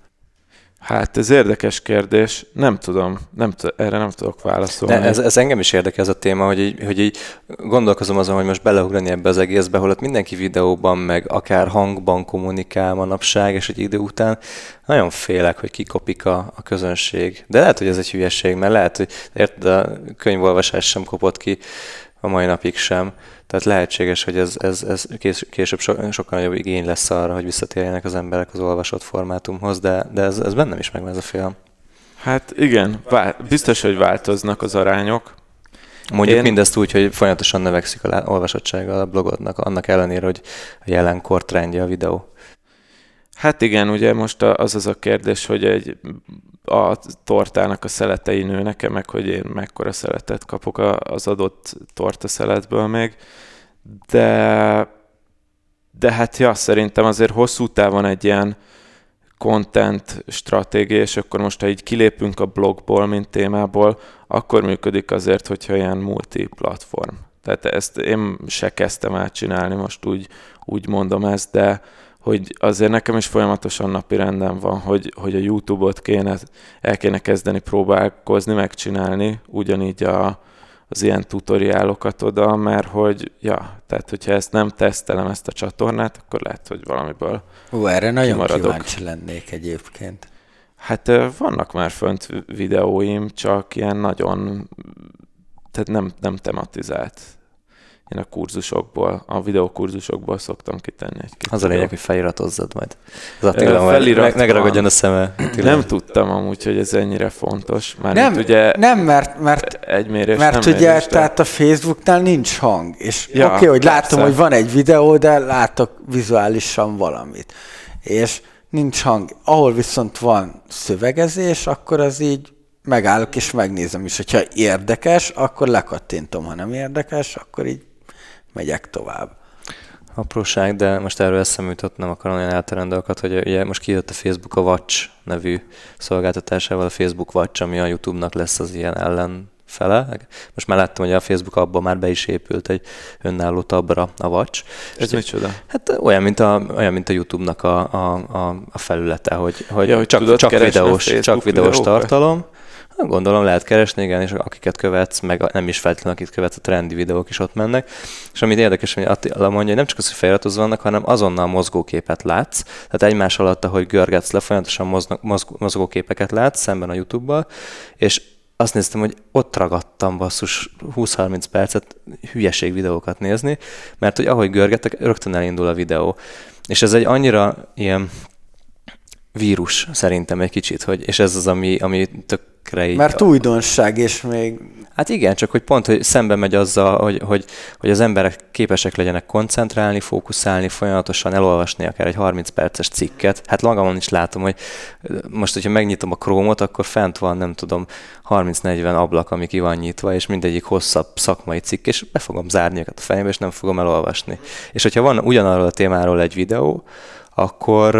Hát ez érdekes kérdés, nem tudom, nem t- erre nem tudok válaszolni. De ez, ez engem is érdekel ez a téma, hogy így, hogy így gondolkozom azon, hogy most beleugrani ebbe az egészbe, holott mindenki videóban, meg akár hangban kommunikál manapság, és egy idő után nagyon félek, hogy kikopik a, a közönség. De lehet, hogy ez egy hülyeség, mert lehet, hogy érted, a könyvolvasás sem kopott ki a mai napig sem. Tehát lehetséges, hogy ez, ez, ez később so, sokkal nagyobb igény lesz arra, hogy visszatérjenek az emberek az olvasott formátumhoz, de, de ez, ez bennem is megvan ez a félelem. Hát igen, vál, biztos, hogy változnak az arányok. Mondjuk Én... mindezt úgy, hogy folyamatosan növekszik a olvasottsága a blogodnak, annak ellenére, hogy a jelenkor trendje a videó. Hát igen, ugye most az az a kérdés, hogy egy a tortának a szeletei nőnek-e, meg hogy én mekkora szeletet kapok az adott torta szeletből még. De, de hát ja, szerintem azért hosszú távon egy ilyen content stratégia, és akkor most, ha így kilépünk a blogból, mint témából, akkor működik azért, hogyha ilyen multi-platform. Tehát ezt én se kezdtem el csinálni, most úgy, úgy mondom ezt, de hogy azért nekem is folyamatosan napi renden van, hogy, hogy a YouTube-ot kéne, el kéne kezdeni próbálkozni, megcsinálni, ugyanígy a, az ilyen tutoriálokat oda, mert hogy, ja, tehát hogyha ezt nem tesztelem, ezt a csatornát, akkor lehet, hogy valamiből Ú, erre nagyon kimaradok. kíváncsi lennék egyébként. Hát vannak már fönt videóim, csak ilyen nagyon, tehát nem, nem tematizált. Én a kurzusokból, a videókurzusokból szoktam kitenni egy kis Az a lényeg, hogy feliratozzad majd. Az Attila felirat meg, megragadjon a szeme. Attila. Nem tudtam amúgy, hogy ez ennyire fontos. Már Nem, ugye nem, mert, mert egy mérés Mert nem ugye, mérés, de- tehát a Facebooknál nincs hang, és Ja, oké, okay, hogy látom, persze. hogy van egy videó, de látok vizuálisan valamit. És nincs hang. Ahol viszont van szövegezés, akkor az így megállok és megnézem is. Hogyha érdekes, akkor lekattintom, ha nem érdekes, akkor így megyek tovább. Apróság, de most erről eszembe jutott, nem akarom olyan elterelni dolgokat, hogy ugye most kijött a Facebook a Watch nevű szolgáltatásával, a Facebook Watch, ami a YouTube-nak lesz az ilyen ellenfele. Most már láttam, hogy a Facebook abban már be is épült egy önálló tabra a Watch. Ez micsoda? Hát olyan, mint a, olyan, mint a YouTube-nak a, a, a, a felülete, hogy, hogy, Ja, hogy csak, tudod csak, videós, csak videós videókat? tartalom. Gondolom lehet keresni, igen, és akiket követsz, meg nem is feltétlenül akit követsz, a trendi videók is ott mennek. És amit érdekes, hogy Attila mondja, hogy nem csak az, hogy feliratozva vannak, hanem azonnal mozgóképet látsz. Tehát egymás alatt, ahogy görgetsz le, folyamatosan moznak, mozg, mozgóképeket látsz szemben a YouTube-bal, és azt néztem, hogy ott ragadtam basszus 20-30 percet hülyeség videókat nézni, mert hogy ahogy görgetek, rögtön elindul a videó. És ez egy annyira ilyen vírus szerintem egy kicsit, hogy, és ez az, ami, ami tökre így... Mert újdonság, és még Hát igen, csak hogy pont, hogy szembe megy azzal, hogy, hogy, hogy az emberek képesek legyenek koncentrálni, fókuszálni, folyamatosan elolvasni akár egy 30 perces cikket. Hát magamon is látom, hogy most, hogyha megnyitom a Chrome-ot, akkor fent van, nem tudom, 30-40 ablak, ami ki van nyitva, és mindegyik hosszabb szakmai cikk, és be fogom zárni őket a fejembe, és nem fogom elolvasni. És hogyha van ugyanarról a témáról egy videó, akkor,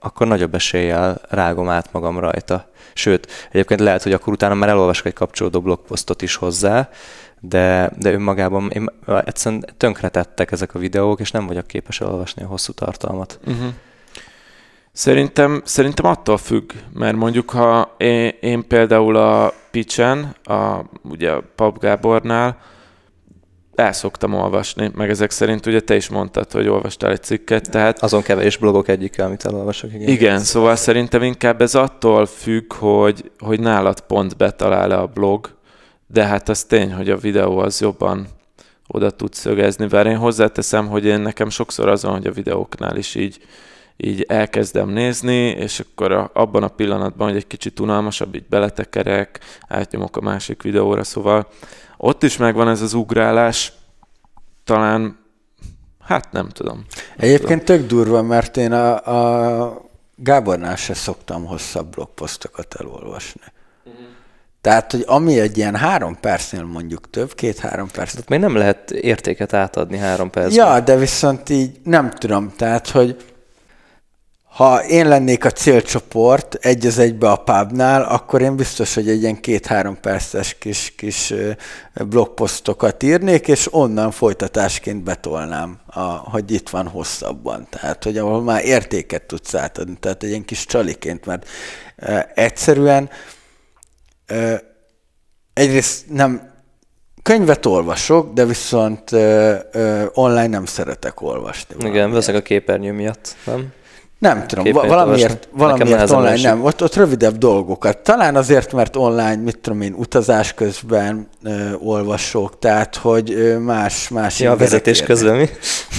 akkor nagyobb eséllyel rágom át magam rajta. Sőt, egyébként lehet, hogy akkor utána már elolvasok egy kapcsolódó blogposztot is hozzá, de, de önmagában én, egyszerűen tönkretettek ezek a videók, és nem vagyok képes elolvasni a hosszú tartalmat. Uh-huh. Szerintem, szerintem attól függ, mert mondjuk ha én, én például a Pitchen, a, ugye a Pap Gábornál el szoktam olvasni, meg ezek szerint ugye te is mondtad, hogy olvastál egy cikket, tehát Azon kevés blogok egyike, amit elolvasok. Igen, igen, szóval szerintem inkább ez attól függ, hogy, hogy nálad pont betalál-e a blog, de hát az tény, hogy a videó az jobban oda tud szögezni, bár én hozzáteszem, hogy én nekem sokszor azon, hogy a videóknál is így, így elkezdem nézni, és akkor a, abban a pillanatban, hogy egy kicsit unalmasabb, így beletekerek, átnyomok a másik videóra, szóval ott is megvan ez az ugrálás, talán, hát nem tudom. Egyébként tök durva, mert én a, a Gábornál se szoktam hosszabb blogposztokat elolvasni. Tehát, hogy ami egy ilyen három percnél mondjuk több, két-három perc. Tehát még nem lehet értéket átadni három percben. Ja, de viszont így nem tudom, tehát, hogy ha én lennék a célcsoport egy az egybe a pubnál, akkor én biztos, hogy egy ilyen két-három perces kis, kis blogposztokat írnék, és onnan folytatásként betolnám, a, hogy itt van hosszabban. Tehát, hogy ahol már értéket tudsz átadni, tehát egy ilyen kis csaliként, mert egyszerűen egyrészt nem könyvet olvasok, de viszont online nem szeretek olvasni. Igen, valamiért. veszek a képernyő miatt, nem? Nem tudom, valamiért, valamiért online nem. Ott, ott rövidebb dolgokat. Talán azért, mert online, mit tudom én, utazás közben ö, olvasok, tehát, hogy ö, más, más Ja, vezetés érnek. közben mi?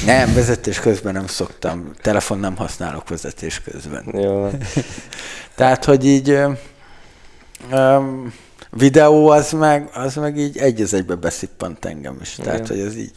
Nem, vezetés közben nem szoktam. Telefon nem használok vezetés közben. Jó. Tehát, hogy így ö, ö, videó az meg, az meg így egy az egybe beszippant engem is. Tehát, Igen. hogy ez így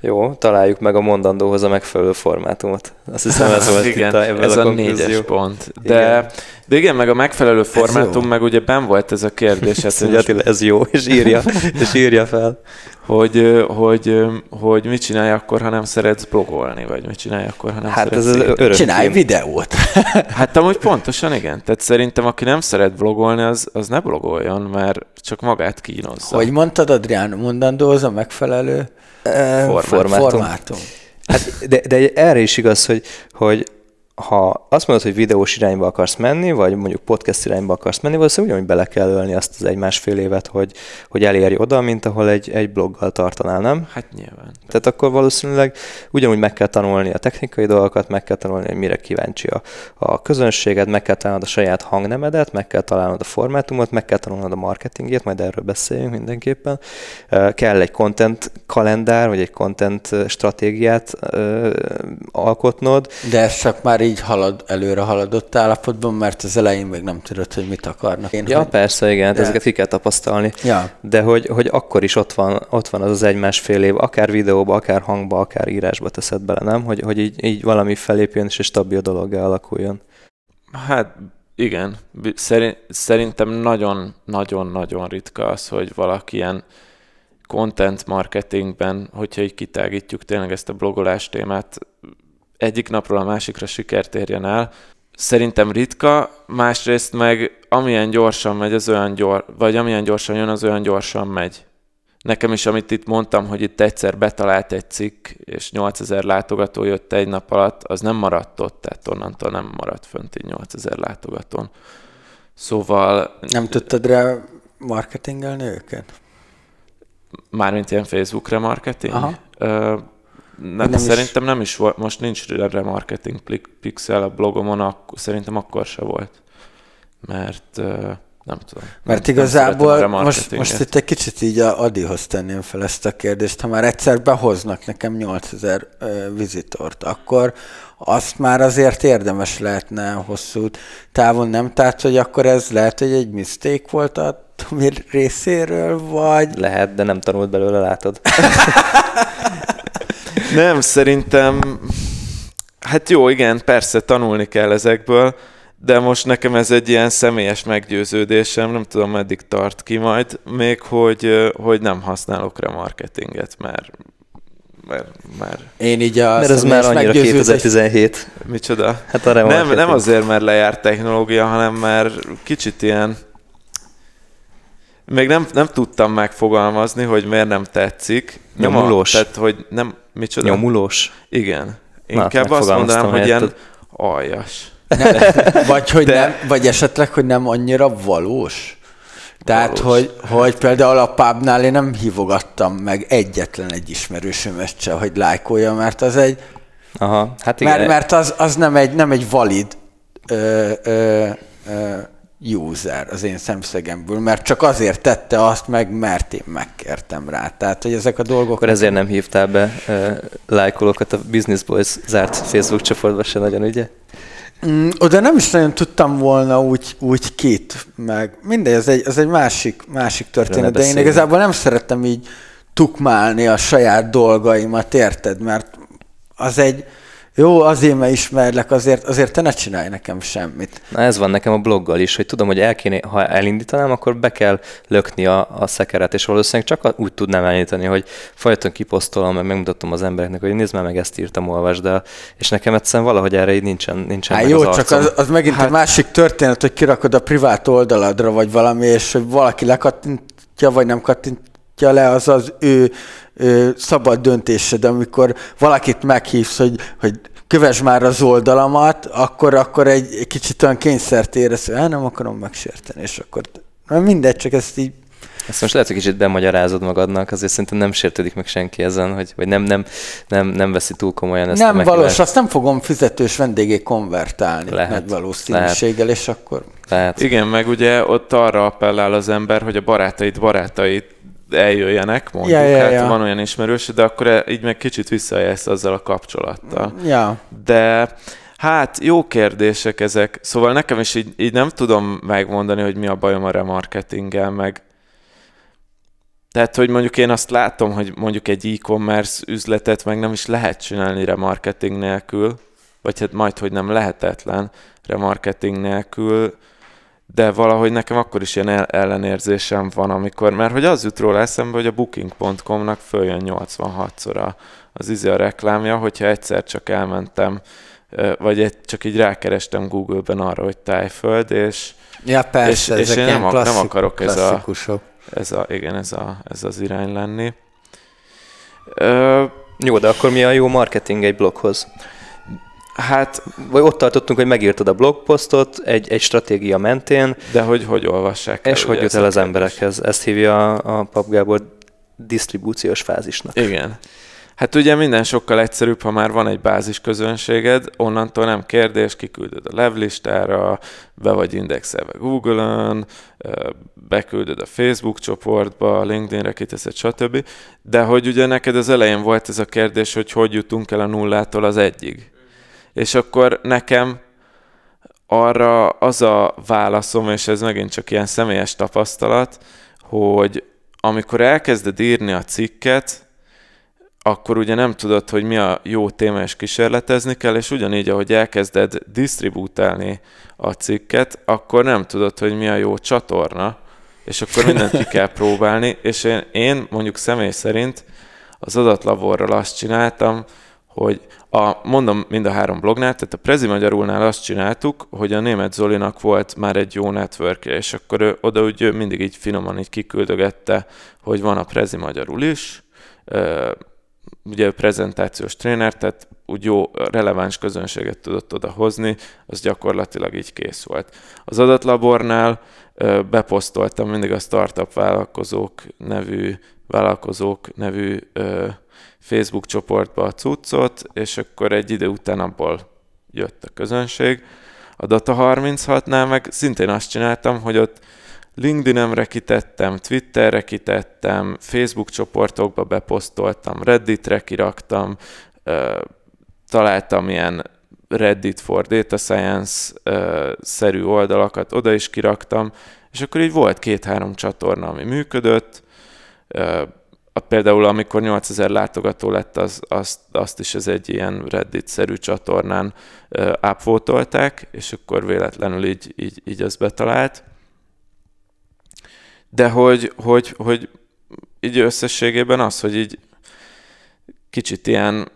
Jó, találjuk meg a mondandóhoz a megfelelő formátumot. Azt hiszem ez volt igen, itt a, ebből ez a, a, négyes pont. De, Igen. de igen, meg a megfelelő formátum, meg ugye ben volt ez a kérdés, hát, mondja, most, ez jó, és írja, és írja fel. Hogy, hogy, hogy mit csinálj akkor, ha nem szeretsz blogolni, vagy mit csinálj akkor, ha nem Hát szeretsz ez az örök csinálj film. videót. Hát amúgy pontosan igen. Tehát szerintem, aki nem szeret blogolni, az, az ne blogoljon, mert csak magát kínozza. Hogy mondtad, Adrián, mondandó az a megfelelő Formát. Formátum. formátum. Hát, de, de erre is igaz, hogy, hogy ha azt mondod, hogy videós irányba akarsz menni, vagy mondjuk podcast irányba akarsz menni, valószínűleg ugyanúgy bele kell ölni azt az egy-másfél évet, hogy, hogy elérj oda, mint ahol egy, egy bloggal tartanál, nem? Hát nyilván. Tehát akkor valószínűleg ugyanúgy meg kell tanulni a technikai dolgokat, meg kell tanulni, hogy mire kíváncsi a, a közönséged, meg kell találnod a saját hangnemedet, meg kell találnod a formátumot, meg kell tanulnod a marketingét, majd erről beszéljünk mindenképpen. Kell egy content kalendár, vagy egy content stratégiát alkotnod. De ez csak már így halad, előre haladott állapotban, mert az elején még nem tudod, hogy mit akarnak. Én, ja, hogy... persze, igen, de... ezeket ki kell tapasztalni. Ja. De hogy, hogy akkor is ott van, ott van az az egy-másfél év, akár videóba, akár hangba, akár írásba teszed bele, nem? Hogy, hogy így, így valami felépjön és egy stabil dologgá alakuljon. Hát igen, szerintem nagyon-nagyon-nagyon ritka az, hogy valaki ilyen content marketingben, hogyha így kitágítjuk tényleg ezt a blogolás témát, egyik napról a másikra sikert érjen el. Szerintem ritka, másrészt meg amilyen gyorsan megy, az olyan gyors, vagy amilyen gyorsan jön, az olyan gyorsan megy. Nekem is, amit itt mondtam, hogy itt egyszer betalált egy cikk, és 8000 látogató jött egy nap alatt, az nem maradt ott, tehát onnantól nem maradt fönt egy 8000 látogatón. Szóval... Nem tudtad rá marketingelni őket? Mármint ilyen Facebook marketing? Aha. Ö, nem, nem szerintem is... nem is volt, most nincs erre marketing pixel a blogomon, akkor, szerintem akkor se volt. Mert nem tudom. Mert nem, igazából nem most, most itt egy kicsit így a Adihoz tenném fel ezt a kérdést. Ha már egyszer behoznak nekem 8000 uh, vizitort, akkor azt már azért érdemes lehetne hosszú távon, nem? Tehát, hogy akkor ez lehet, hogy egy mistake volt a Tomi részéről, vagy... Lehet, de nem tanult belőle, látod. Nem, szerintem... Hát jó, igen, persze tanulni kell ezekből, de most nekem ez egy ilyen személyes meggyőződésem, nem tudom meddig tart ki majd, még hogy, hogy nem használok remarketinget, mert mert, mert... Én így a Mert ez már annyira 2017. Micsoda? Hát a nem, nem azért, mert lejárt technológia, hanem mert kicsit ilyen még nem, nem tudtam megfogalmazni, hogy miért nem tetszik. Nyomulós. Nem a, tehát, hogy nem, micsoda? Nyomulós. Igen. Inkább Na, azt mondanám, hogy ilyen aljas. Ne, vagy, hogy De... nem, vagy esetleg, hogy nem annyira valós. Tehát, valós. hogy, hogy például a pubnál én nem hívogattam meg egyetlen egy ismerősömet se, hogy lájkolja, mert az egy... Aha, hát igen. Mert, mert az, az nem, egy, nem egy valid ö, ö, ö, user az én szemszegemből, mert csak azért tette azt meg, mert én megkértem rá. Tehát, hogy ezek a dolgok... Akkor ezért nem hívtál be uh, lájkolókat a Business Boys zárt Facebook csoportba se nagyon, ugye? Mm, oda nem is nagyon tudtam volna úgy, úgy kit, meg mindegy, ez egy, ez egy másik, másik történet, de én igazából nem szerettem így tukmálni a saját dolgaimat, érted? Mert az egy, jó, azért, mert ismerlek, azért, azért te ne csinálj nekem semmit. Na ez van nekem a bloggal is, hogy tudom, hogy el kéne, ha elindítanám, akkor be kell lökni a, a szekeret, és valószínűleg csak úgy tudnám elindítani, hogy folyton kiposztolom, meg megmutatom az embereknek, hogy nézd már meg, ezt írtam, olvasd el, és nekem egyszerűen valahogy erre így nincsen, nincsen hát jó, az csak az, az megint hát... egy másik történet, hogy kirakod a privát oldaladra, vagy valami, és hogy valaki lekattintja, vagy nem kattintja le, az az ő ö, szabad döntésed, amikor valakit meghívsz, hogy, hogy kövess már az oldalamat, akkor, akkor egy, egy kicsit olyan kényszert érez, hogy nem akarom megsérteni, és akkor mindegy, csak ezt így ezt most lehet, hogy kicsit bemagyarázod magadnak, azért szerintem nem sértődik meg senki ezen, hogy, vagy nem, nem, nem, nem veszi túl komolyan ezt Nem a valós, azt nem fogom fizetős vendégé konvertálni lehet, nagy valószínűséggel, lehet. és akkor... Lehet. Igen, meg ugye ott arra appellál az ember, hogy a barátait barátait eljöjjenek, mondjuk, ja, ja, hát ja. van olyan ismerős, de akkor így meg kicsit visszajelsz azzal a kapcsolattal. Ja. De hát jó kérdések ezek, szóval nekem is így, így nem tudom megmondani, hogy mi a bajom a remarketinggel, meg tehát, hogy mondjuk én azt látom, hogy mondjuk egy e-commerce üzletet meg nem is lehet csinálni remarketing nélkül, vagy hát majd, hogy nem lehetetlen remarketing nélkül, de valahogy nekem akkor is ilyen ellenérzésem van, amikor, mert hogy az jut róla eszembe, hogy a booking.com-nak följön 86-szor az izé a reklámja, hogyha egyszer csak elmentem, vagy egy, csak így rákerestem Google-ben arra, hogy tájföld, és, ja, persze, és, és én nem, nem akarok ez a, ez a, igen, ez, a, ez az irány lenni. Ö, Jó, de akkor mi a jó marketing egy bloghoz? Hát... Vagy ott tartottunk, hogy megírtad a blogposztot egy, egy stratégia mentén. De hogy hogy olvassák el? És hogy jut el az emberekhez. Ezt hívja a, a Pap Gábor disztribúciós fázisnak. Igen. Hát ugye minden sokkal egyszerűbb, ha már van egy bázis közönséged, onnantól nem kérdés, kiküldöd a levlistára, be vagy indexelve Google-ön, beküldöd a Facebook csoportba, LinkedIn-re kiteszed, stb. De hogy ugye neked az elején volt ez a kérdés, hogy hogy jutunk el a nullától az egyig. És akkor nekem arra az a válaszom, és ez megint csak ilyen személyes tapasztalat, hogy amikor elkezded írni a cikket, akkor ugye nem tudod, hogy mi a jó téma, és kísérletezni kell, és ugyanígy, ahogy elkezded disztribútálni a cikket, akkor nem tudod, hogy mi a jó csatorna, és akkor mindent ki kell próbálni, és én, én mondjuk személy szerint az adatlaborral azt csináltam, hogy a, mondom mind a három blognál, tehát a Prezi Magyarulnál azt csináltuk, hogy a német Zolinak volt már egy jó networkje, és akkor ő, oda úgy mindig így finoman így kiküldögette, hogy van a Prezi Magyarul is, ugye prezentációs tréner, tehát úgy jó, releváns közönséget tudott oda hozni, az gyakorlatilag így kész volt. Az adatlabornál beposztoltam mindig a Startup Vállalkozók nevű, vállalkozók nevű Facebook csoportba a cuccot, és akkor egy idő után abból jött a közönség. A Data 36-nál meg szintén azt csináltam, hogy ott LinkedIn-emre kitettem, Twitterre kitettem, Facebook csoportokba beposztoltam, Redditre kiraktam, találtam ilyen Reddit for Data Science-szerű oldalakat, oda is kiraktam, és akkor így volt két-három csatorna, ami működött, például amikor 8000 látogató lett, az, azt, azt is ez egy ilyen Reddit-szerű csatornán upvotolták, és akkor véletlenül így, így, így az betalált de hogy, hogy, hogy így összességében az, hogy így kicsit ilyen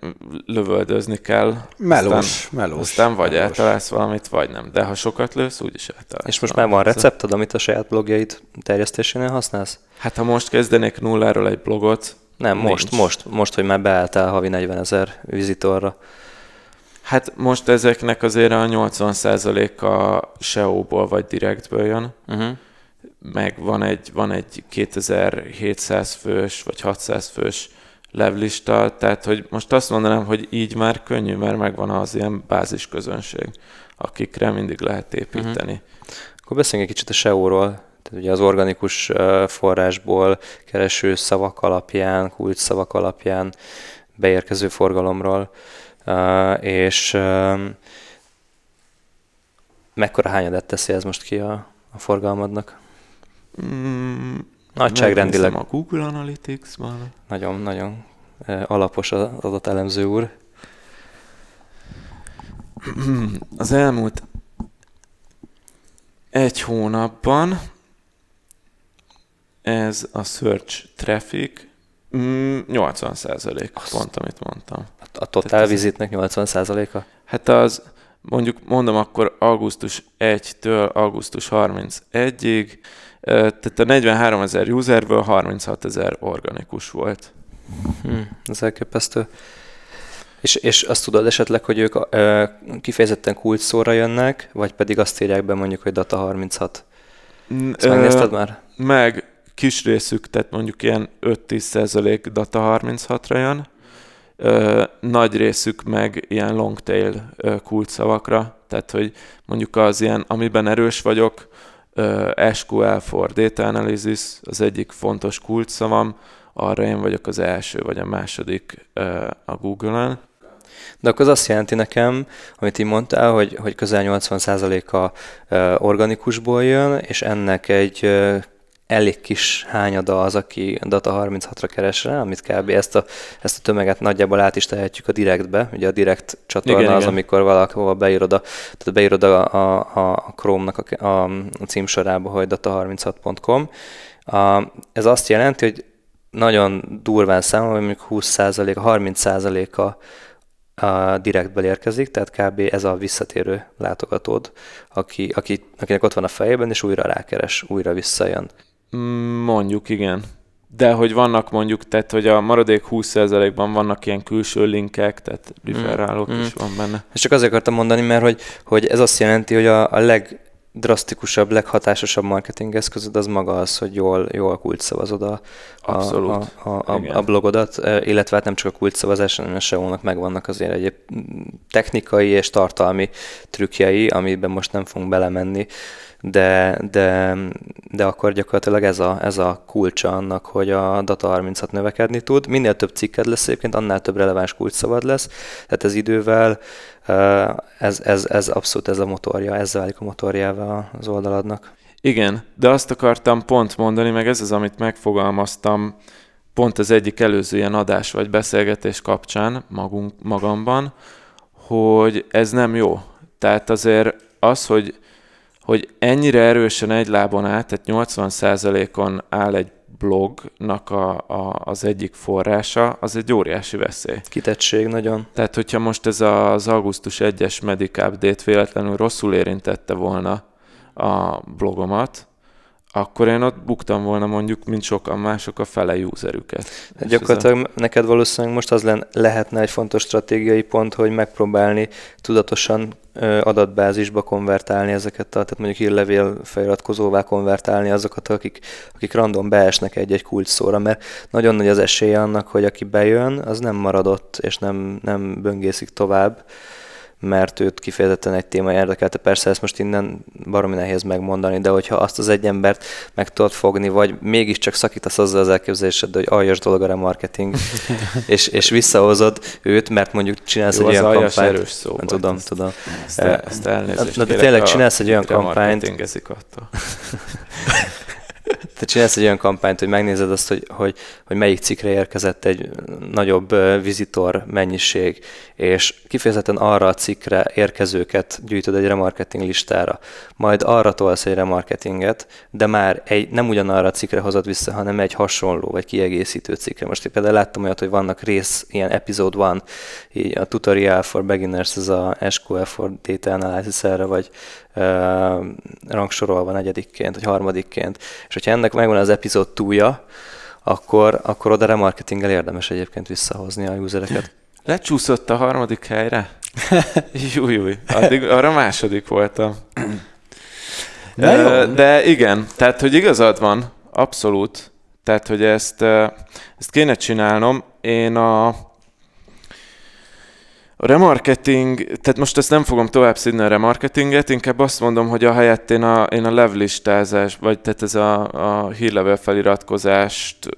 lövöldözni kell. Melós, aztán, melós. Aztán vagy melós. eltalálsz valamit, vagy nem. De ha sokat lősz, úgyis eltalálsz. És most már van recepted, amit a saját blogjaid terjesztésénél használsz? Hát ha most kezdenék nulláról egy blogot, Nem, nincs. most, most, most, hogy már beálltál havi 40 ezer vizitorra. Hát most ezeknek azért a 80%-a SEO-ból vagy direktből jön. Uh-huh meg van egy, van egy 2700 fős vagy 600 fős levlista, tehát hogy most azt mondanám, hogy így már könnyű, mert megvan az ilyen bázis közönség, akikre mindig lehet építeni. Uh-huh. Akkor beszéljünk egy kicsit a SEO-ról, tehát ugye az organikus forrásból kereső szavak alapján, kulcs szavak alapján beérkező forgalomról, és mekkora hányadát teszi ez most ki a, a forgalmadnak? Mm, Nagyságrendileg. a Google Analytics-ban. Nagyon, nagyon alapos az adatelemző úr. Az elmúlt egy hónapban ez a search traffic 80 mm, százalék, pont amit mondtam. A total vizitnek 80 százaléka? Hát az, mondjuk mondom akkor augusztus 1-től augusztus 31-ig tehát a 43 ezer userből 36 ezer organikus volt. Hmm, ez elképesztő. És, és azt tudod esetleg, hogy ők ö, kifejezetten kulcs szóra jönnek, vagy pedig azt írják be mondjuk, hogy Data 36? Ezt megnézted már? Meg kis részük, tehát mondjuk ilyen 5-10 százalék Data 36-ra jön, ö, nagy részük meg ilyen long tail kulcsszavakra, tehát hogy mondjuk az ilyen, amiben erős vagyok, SQL for Data Analysis az egyik fontos kulcsszavam, arra én vagyok az első vagy a második a Google-en. De akkor az azt jelenti nekem, amit így mondtál, hogy, hogy közel 80%-a organikusból jön, és ennek egy elég kis hányada az, aki Data 36-ra keres rá, amit kb. Ezt a, ezt a tömeget nagyjából át is tehetjük a direktbe. Ugye a direkt csatorna igen, az, igen. amikor valahova beírod a, tehát beírod a, a, a Chrome-nak a, a, a címsorába, hogy data36.com. A, ez azt jelenti, hogy nagyon durván számolva, mondjuk 20%, 30%-a a direktből érkezik, tehát kb. ez a visszatérő látogatód, aki, aki, akinek ott van a fejében, és újra rákeres, újra visszajön. Mm, mondjuk, igen. de hogy vannak mondjuk, tehát hogy a maradék 20%-ban vannak ilyen külső linkek, tehát referálók mm. is van benne. És csak azért akartam mondani, mert hogy, hogy ez azt jelenti, hogy a, a leg drasztikusabb, leghatásosabb marketing eszközöd az maga az, hogy jól, jól kulcsszavazod a, a, a, a, a, a blogodat, e, illetve hát nem csak a kulcsszavazás, hanem a SEO-nak megvannak azért egyéb technikai és tartalmi trükkjei, amiben most nem fogunk belemenni, de, de, de akkor gyakorlatilag ez a, ez a kulcsa annak, hogy a Data 36 növekedni tud. Minél több cikked lesz egyébként, annál több releváns kulcsszavad lesz, tehát ez idővel ez, ez, ez abszolút ez a motorja, ez válik a motorjával az oldaladnak. Igen, de azt akartam pont mondani, meg ez az, amit megfogalmaztam pont az egyik előző ilyen adás vagy beszélgetés kapcsán magunk, magamban, hogy ez nem jó. Tehát azért az, hogy hogy ennyire erősen egy lábon áll, tehát 80%-on áll egy blognak a, a, az egyik forrása, az egy óriási veszély. Kitettség nagyon. Tehát, hogyha most ez az augusztus 1-es Medic Update véletlenül rosszul érintette volna a blogomat, akkor én ott buktam volna mondjuk, mint sokan mások a fele userüket. Hát gyakorlatilag a... neked valószínűleg most az lehetne egy fontos stratégiai pont, hogy megpróbálni tudatosan adatbázisba konvertálni ezeket, tehát mondjuk hírlevél feliratkozóvá konvertálni azokat, akik, akik random beesnek egy-egy kulcs szóra, mert nagyon nagy az esélye annak, hogy aki bejön, az nem maradott, és nem, nem böngészik tovább, mert őt kifejezetten egy téma érdekelte. Persze ezt most innen baromi nehéz megmondani, de hogyha azt az egy embert meg tudod fogni, vagy mégiscsak szakítasz azzal az elképzelésed, hogy aljas dolog a remarketing, és, és visszahozod őt, mert mondjuk csinálsz Jó, egy olyan kampányt. erős szó Tudom, ezt, tudom. Ezt, ezt elnézést Na, de tényleg csinálsz egy olyan kampányt. attól. te csinálsz egy olyan kampányt, hogy megnézed azt, hogy, hogy, hogy melyik cikkre érkezett egy nagyobb vizitor mennyiség, és kifejezetten arra a cikkre érkezőket gyűjtöd egy remarketing listára, majd arra tolsz egy remarketinget, de már egy, nem ugyanarra a cikkre hozod vissza, hanem egy hasonló vagy kiegészítő cikkre. Most én például láttam olyat, hogy vannak rész, ilyen episode van, így a tutorial for beginners, ez a SQL for data analysis erre, vagy uh, rangsorolva negyedikként, vagy harmadikként. És hogyha ennek megvan az epizód túlja, akkor, akkor oda remarketinggel érdemes egyébként visszahozni a usereket. Lecsúszott a harmadik helyre? Júj, júj. Addig, arra második voltam. De, jó. de igen, tehát, hogy igazad van, abszolút. Tehát, hogy ezt, ezt kéne csinálnom. Én a, a remarketing, tehát most ezt nem fogom tovább szídni a remarketinget, inkább azt mondom, hogy a helyett én a, én a levlistázás, vagy tehát ez a, a hírlevél feliratkozást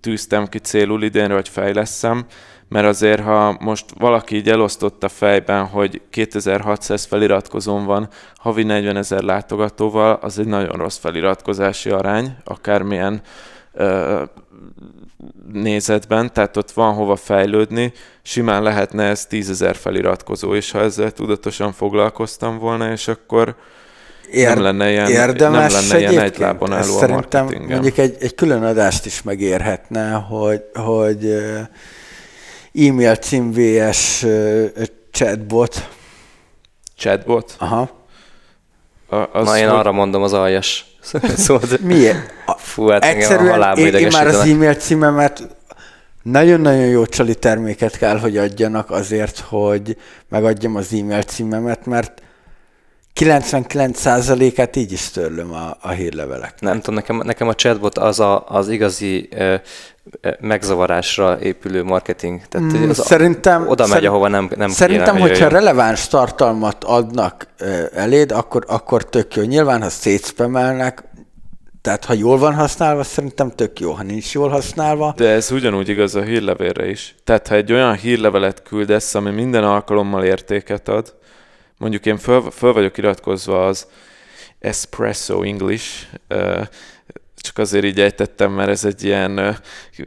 tűztem ki célul idénre, hogy fejleszem, mert azért, ha most valaki így elosztott a fejben, hogy 2600 feliratkozón van havi 40 ezer látogatóval, az egy nagyon rossz feliratkozási arány, akármilyen ö, nézetben, tehát ott van hova fejlődni, simán lehetne ez tízezer feliratkozó, és ha ezzel tudatosan foglalkoztam volna, és akkor Ér, nem lenne ilyen, érdemes nem lenne ilyen egy lábon álló a Szerintem mondjuk egy, egy külön adást is megérhetne, hogy, hogy e-mail cím VS chatbot. Chatbot? Aha. A, az Na én arra mondom az aljas szóval, Miért? Fú, hát Egyszerűen én, én már az e-mail címemet nagyon-nagyon jó csali terméket kell, hogy adjanak azért, hogy megadjam az e-mail címemet, mert 99%-át így is törlöm a, a hírlevelek. Nem tudom, nekem, nekem a chatbot az a, az igazi ö, megzavarásra épülő marketing. Tehát mm, az szerintem, oda megy, szerint, ahova nem, nem Szerintem, kéne, hogyha jöjjön. releváns tartalmat adnak eléd, akkor, akkor tök jó. Nyilván, ha szétspemelnek, tehát ha jól van használva, szerintem tök jó, ha nincs jól használva. De ez ugyanúgy igaz a hírlevélre is. Tehát ha egy olyan hírlevelet küldesz, ami minden alkalommal értéket ad, mondjuk én föl, föl vagyok iratkozva az Espresso English, csak azért így ejtettem, mert ez egy ilyen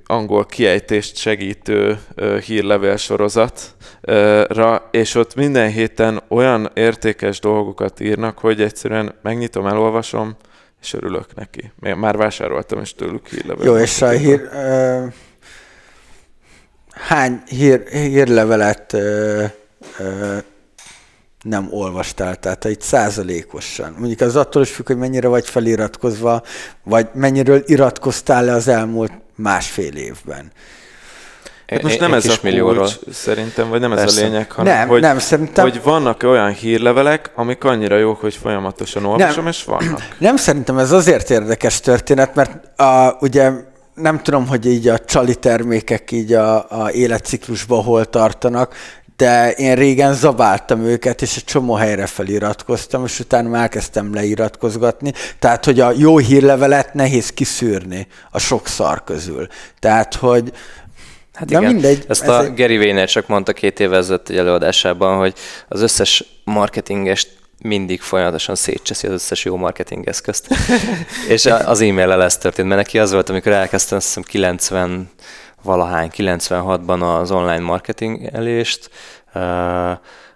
angol kiejtést segítő hírlevél sorozatra, és ott minden héten olyan értékes dolgokat írnak, hogy egyszerűen megnyitom, elolvasom, és örülök neki. Már vásároltam is tőlük hírlevelet. Jó, és a hír, uh, hány hír, hírlevelet uh, uh, nem olvastál, tehát egy százalékosan. Mondjuk az attól is függ, hogy mennyire vagy feliratkozva, vagy mennyiről iratkoztál le az elmúlt másfél évben. Hát most nem ez a millióról. kulcs, szerintem, vagy nem ez Persze. a lényeg, hanem Nem, hogy, nem, szerintem- hogy vannak olyan hírlevelek, amik annyira jók, hogy folyamatosan olvasom, és vannak. Nem szerintem ez azért érdekes történet, mert a, ugye nem tudom, hogy így a csali termékek így a, a életciklusban hol tartanak, de én régen zabáltam őket, és egy csomó helyre feliratkoztam, és utána elkezdtem leiratkozgatni. Tehát, hogy a jó hírlevelet nehéz kiszűrni a sok szar közül. Tehát, hogy Hát Na igen, mindegy, ezt ez a egy- Gary Vaynerchuk mondta két évvel ezelőtt egy előadásában, hogy az összes marketingest mindig folyamatosan szétcseszi az összes jó marketing eszközt. és az e-mail ez történt, mert neki az volt, amikor elkezdtem azt hiszem 90 valahány, 96-ban az online marketing elést,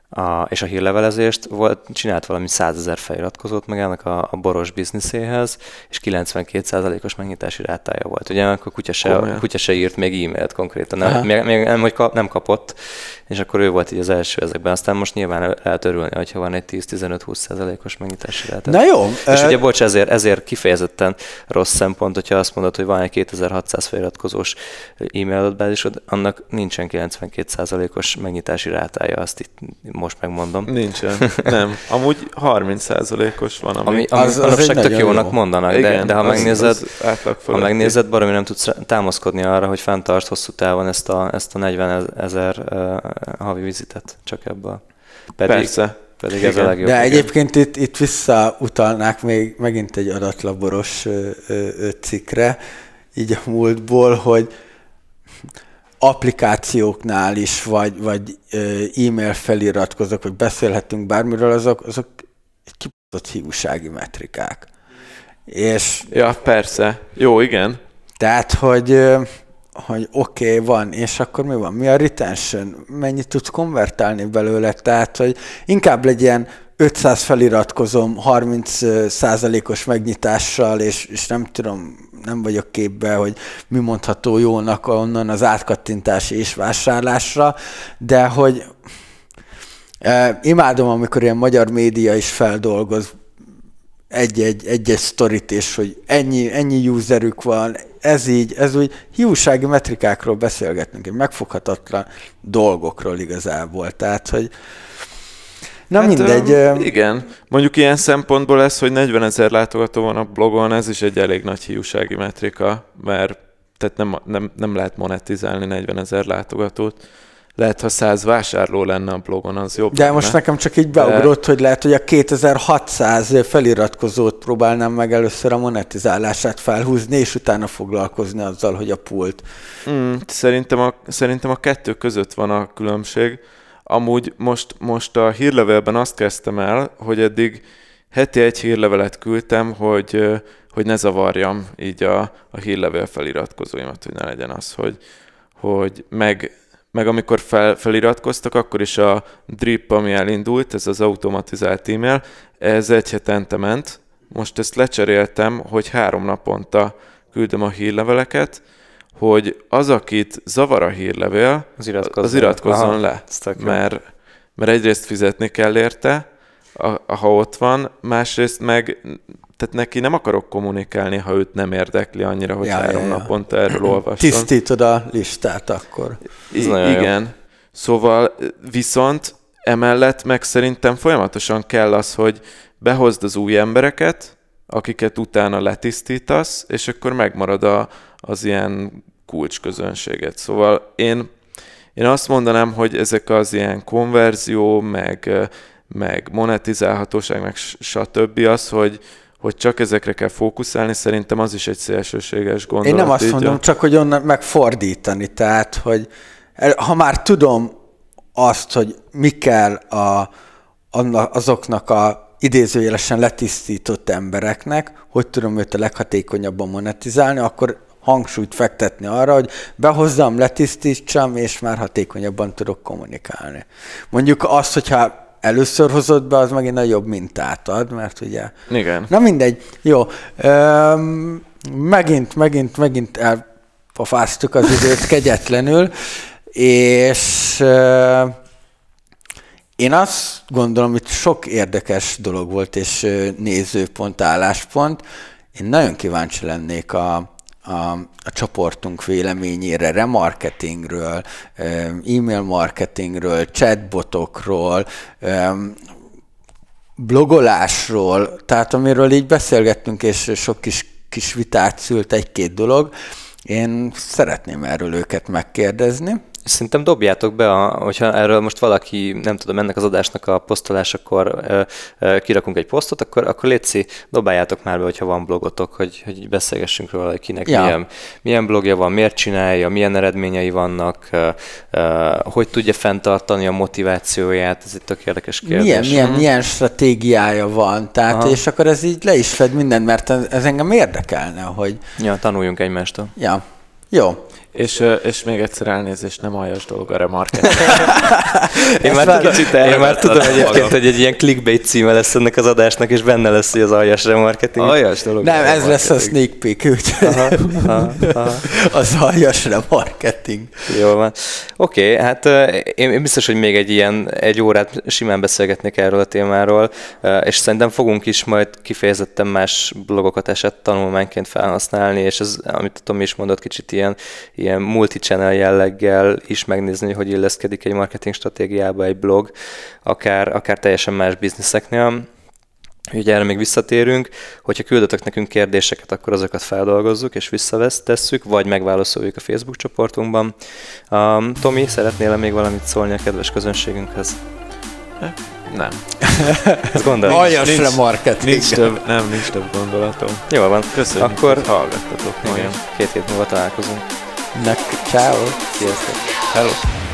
a, és a hírlevelezést, volt, csinált valami 100 ezer feliratkozót magának a, a boros bizniszéhez, és 92%-os megnyitási rátája volt. Ugye akkor kutya se, Komolyan. kutya se írt még e-mailt konkrétan, Aha. nem, még, még nem, hogy kap, nem kapott, és akkor ő volt így az első ezekben. Aztán most nyilván lehet örülni, hogyha van egy 10-15-20%-os megnyitási ráta. na jó. És ö, ugye, bocs, ezért, ezért kifejezetten rossz szempont, hogyha azt mondod, hogy van egy 2600 feliratkozós e-mail adatbázisod, annak nincsen 92%-os megnyitási rátája, azt itt most megmondom. Nincsen. Nem. Amúgy 30%-os van, ami... Ami, ami Az- manapság tök jónak jó. mondanak, de, Igen, de ha az- megnézed, az ha megnézed, baromi nem tudsz támaszkodni arra, hogy fenntart hosszú távon ezt a, ezt a 40 ezer uh, havi vizitet csak ebből. Pedig, Persze. pedig ez a legjobb. De igen. egyébként itt, itt visszautalnák még megint egy adatlaboros ö, cikkre, így a múltból, hogy applikációknál is, vagy, vagy e-mail feliratkozók, vagy beszélhetünk bármiről, azok, azok egy kibaszott hiúsági metrikák. És Ja, persze. Jó, igen. tehát, hogy, ö, hogy oké, okay, van, és akkor mi van? Mi a retention? Mennyit tudsz konvertálni belőle? Tehát, hogy inkább legyen 500 feliratkozom 30 százalékos megnyitással, és, és nem tudom, nem vagyok képbe, hogy mi mondható jónak onnan az átkattintás és vásárlásra, de hogy eh, imádom, amikor ilyen magyar média is feldolgoz egy-egy, egy-egy sztorit, és hogy ennyi, ennyi userük van, ez így, ez úgy, hiúsági metrikákról beszélgetünk, egy megfoghatatlan dolgokról igazából, tehát, hogy na hát, mindegy. ö, igen. Mondjuk ilyen szempontból ez, hogy 40 ezer látogató van a blogon, ez is egy elég nagy hiúsági metrika, mert tehát nem, nem, nem lehet monetizálni 40 ezer látogatót. Lehet, ha 100 vásárló lenne a blogon, az jobb De lenne. most nekem csak így beugrott, hogy lehet, hogy a 2600 feliratkozót próbálnám meg először a monetizálását felhúzni, és utána foglalkozni azzal, hogy a pult. Mm, szerintem, a, szerintem a kettő között van a különbség. Amúgy most, most a hírlevélben azt kezdtem el, hogy eddig heti egy hírlevelet küldtem, hogy, hogy ne zavarjam így a, a hírlevél feliratkozóimat, hogy ne legyen az, hogy, hogy meg, meg amikor fel, feliratkoztak, akkor is a drip, ami elindult, ez az automatizált e-mail, ez egy hetente ment. Most ezt lecseréltem, hogy három naponta küldöm a hírleveleket, hogy az, akit zavar a hírlevél, Az iratkozzon, az iratkozzon Aha, le. Mert, mert egyrészt fizetni kell érte, a- ha ott van, másrészt meg tehát neki nem akarok kommunikálni, ha őt nem érdekli annyira, hogy Ja, három ja, ja. naponta erről olvasson. Tisztítod a listát akkor. I- nagyon jó. igen. Szóval viszont emellett meg szerintem folyamatosan kell az, hogy behozd az új embereket, akiket utána letisztítasz, és akkor megmarad a, az ilyen kulcsközönséget. Szóval én, én azt mondanám, hogy ezek az ilyen konverzió, meg, meg monetizálhatóság, meg stb. az, hogy, hogy csak ezekre kell fókuszálni, szerintem az is egy szélsőséges gondolat. Én nem azt így mondom, csak hogy onnan megfordítani, tehát, hogy ha már tudom azt, hogy mi kell a, azoknak a idézőjelesen letisztított embereknek, hogy tudom őt a leghatékonyabban monetizálni, akkor hangsúlyt fektetni arra, hogy behozzam, letisztítsam, és már hatékonyabban tudok kommunikálni. Mondjuk azt, hogyha először hozod be, az megint nagyobb mintát ad, mert ugye Igen. Na mindegy. Jó. Öm, megint, megint, megint elpafáztuk az időt kegyetlenül, és ö, én azt gondolom, hogy sok érdekes dolog volt, és nézőpont, álláspont. Én nagyon kíváncsi lennék a, a, a csoportunk véleményére, remarketingről, e-mail marketingről, chatbotokról, blogolásról, tehát amiről így beszélgettünk, és sok kis, kis vitát szült egy-két dolog, én szeretném erről őket megkérdezni. Szerintem dobjátok be, a, hogyha erről most valaki, nem tudom, ennek az adásnak a posztolásakor ö, ö, kirakunk egy posztot, akkor, akkor létszi, dobáljátok már be, hogyha van blogotok, hogy, hogy beszélgessünk róla, hogy kinek ja. milyen, milyen blogja van, miért csinálja, milyen eredményei vannak, ö, ö, hogy tudja fenntartani a motivációját, ez egy tök érdekes kérdés. Milyen, milyen, hmm. milyen stratégiája van, tehát, Aha. és akkor ez így le is fed mindent, mert ez, ez engem érdekelne, hogy... Ja, tanuljunk egymástól. Ja, jó. És, és még egyszer elnézést, nem aljas dolog a remarketing. én, már, kicsit én már tudom egyébként, hogy egy ilyen clickbait címe lesz ennek az adásnak, és benne lesz, hogy az aljas remarketing. Aljas dolog. Nem, ez lesz a sneak peek, úgyhogy aha, aha, aha. az aljas remarketing. Jó van. Oké, okay, hát én biztos, hogy még egy ilyen egy órát simán beszélgetnék erről a témáról, és szerintem fogunk is majd kifejezetten más blogokat esett tanulmányként felhasználni, és ez, amit Tomi is mondott, kicsit ilyen ilyen multi-channel jelleggel is megnézni, hogy illeszkedik egy marketing stratégiába egy blog, akár, akár teljesen más bizniszeknél. Ugye erre még visszatérünk, hogyha küldetek nekünk kérdéseket, akkor azokat feldolgozzuk és visszatesszük, vagy megválaszoljuk a Facebook csoportunkban. Um, Tomi, szeretnél még valamit szólni a kedves közönségünkhez? Nem. Ez gondolom. Aljasra marketing. Nincs több, nem, nincs több gondolatom. Jó van. Köszönjük, Akkor hogy hallgattatok. Igen. Két hét múlva találkozunk. Chao. Chao.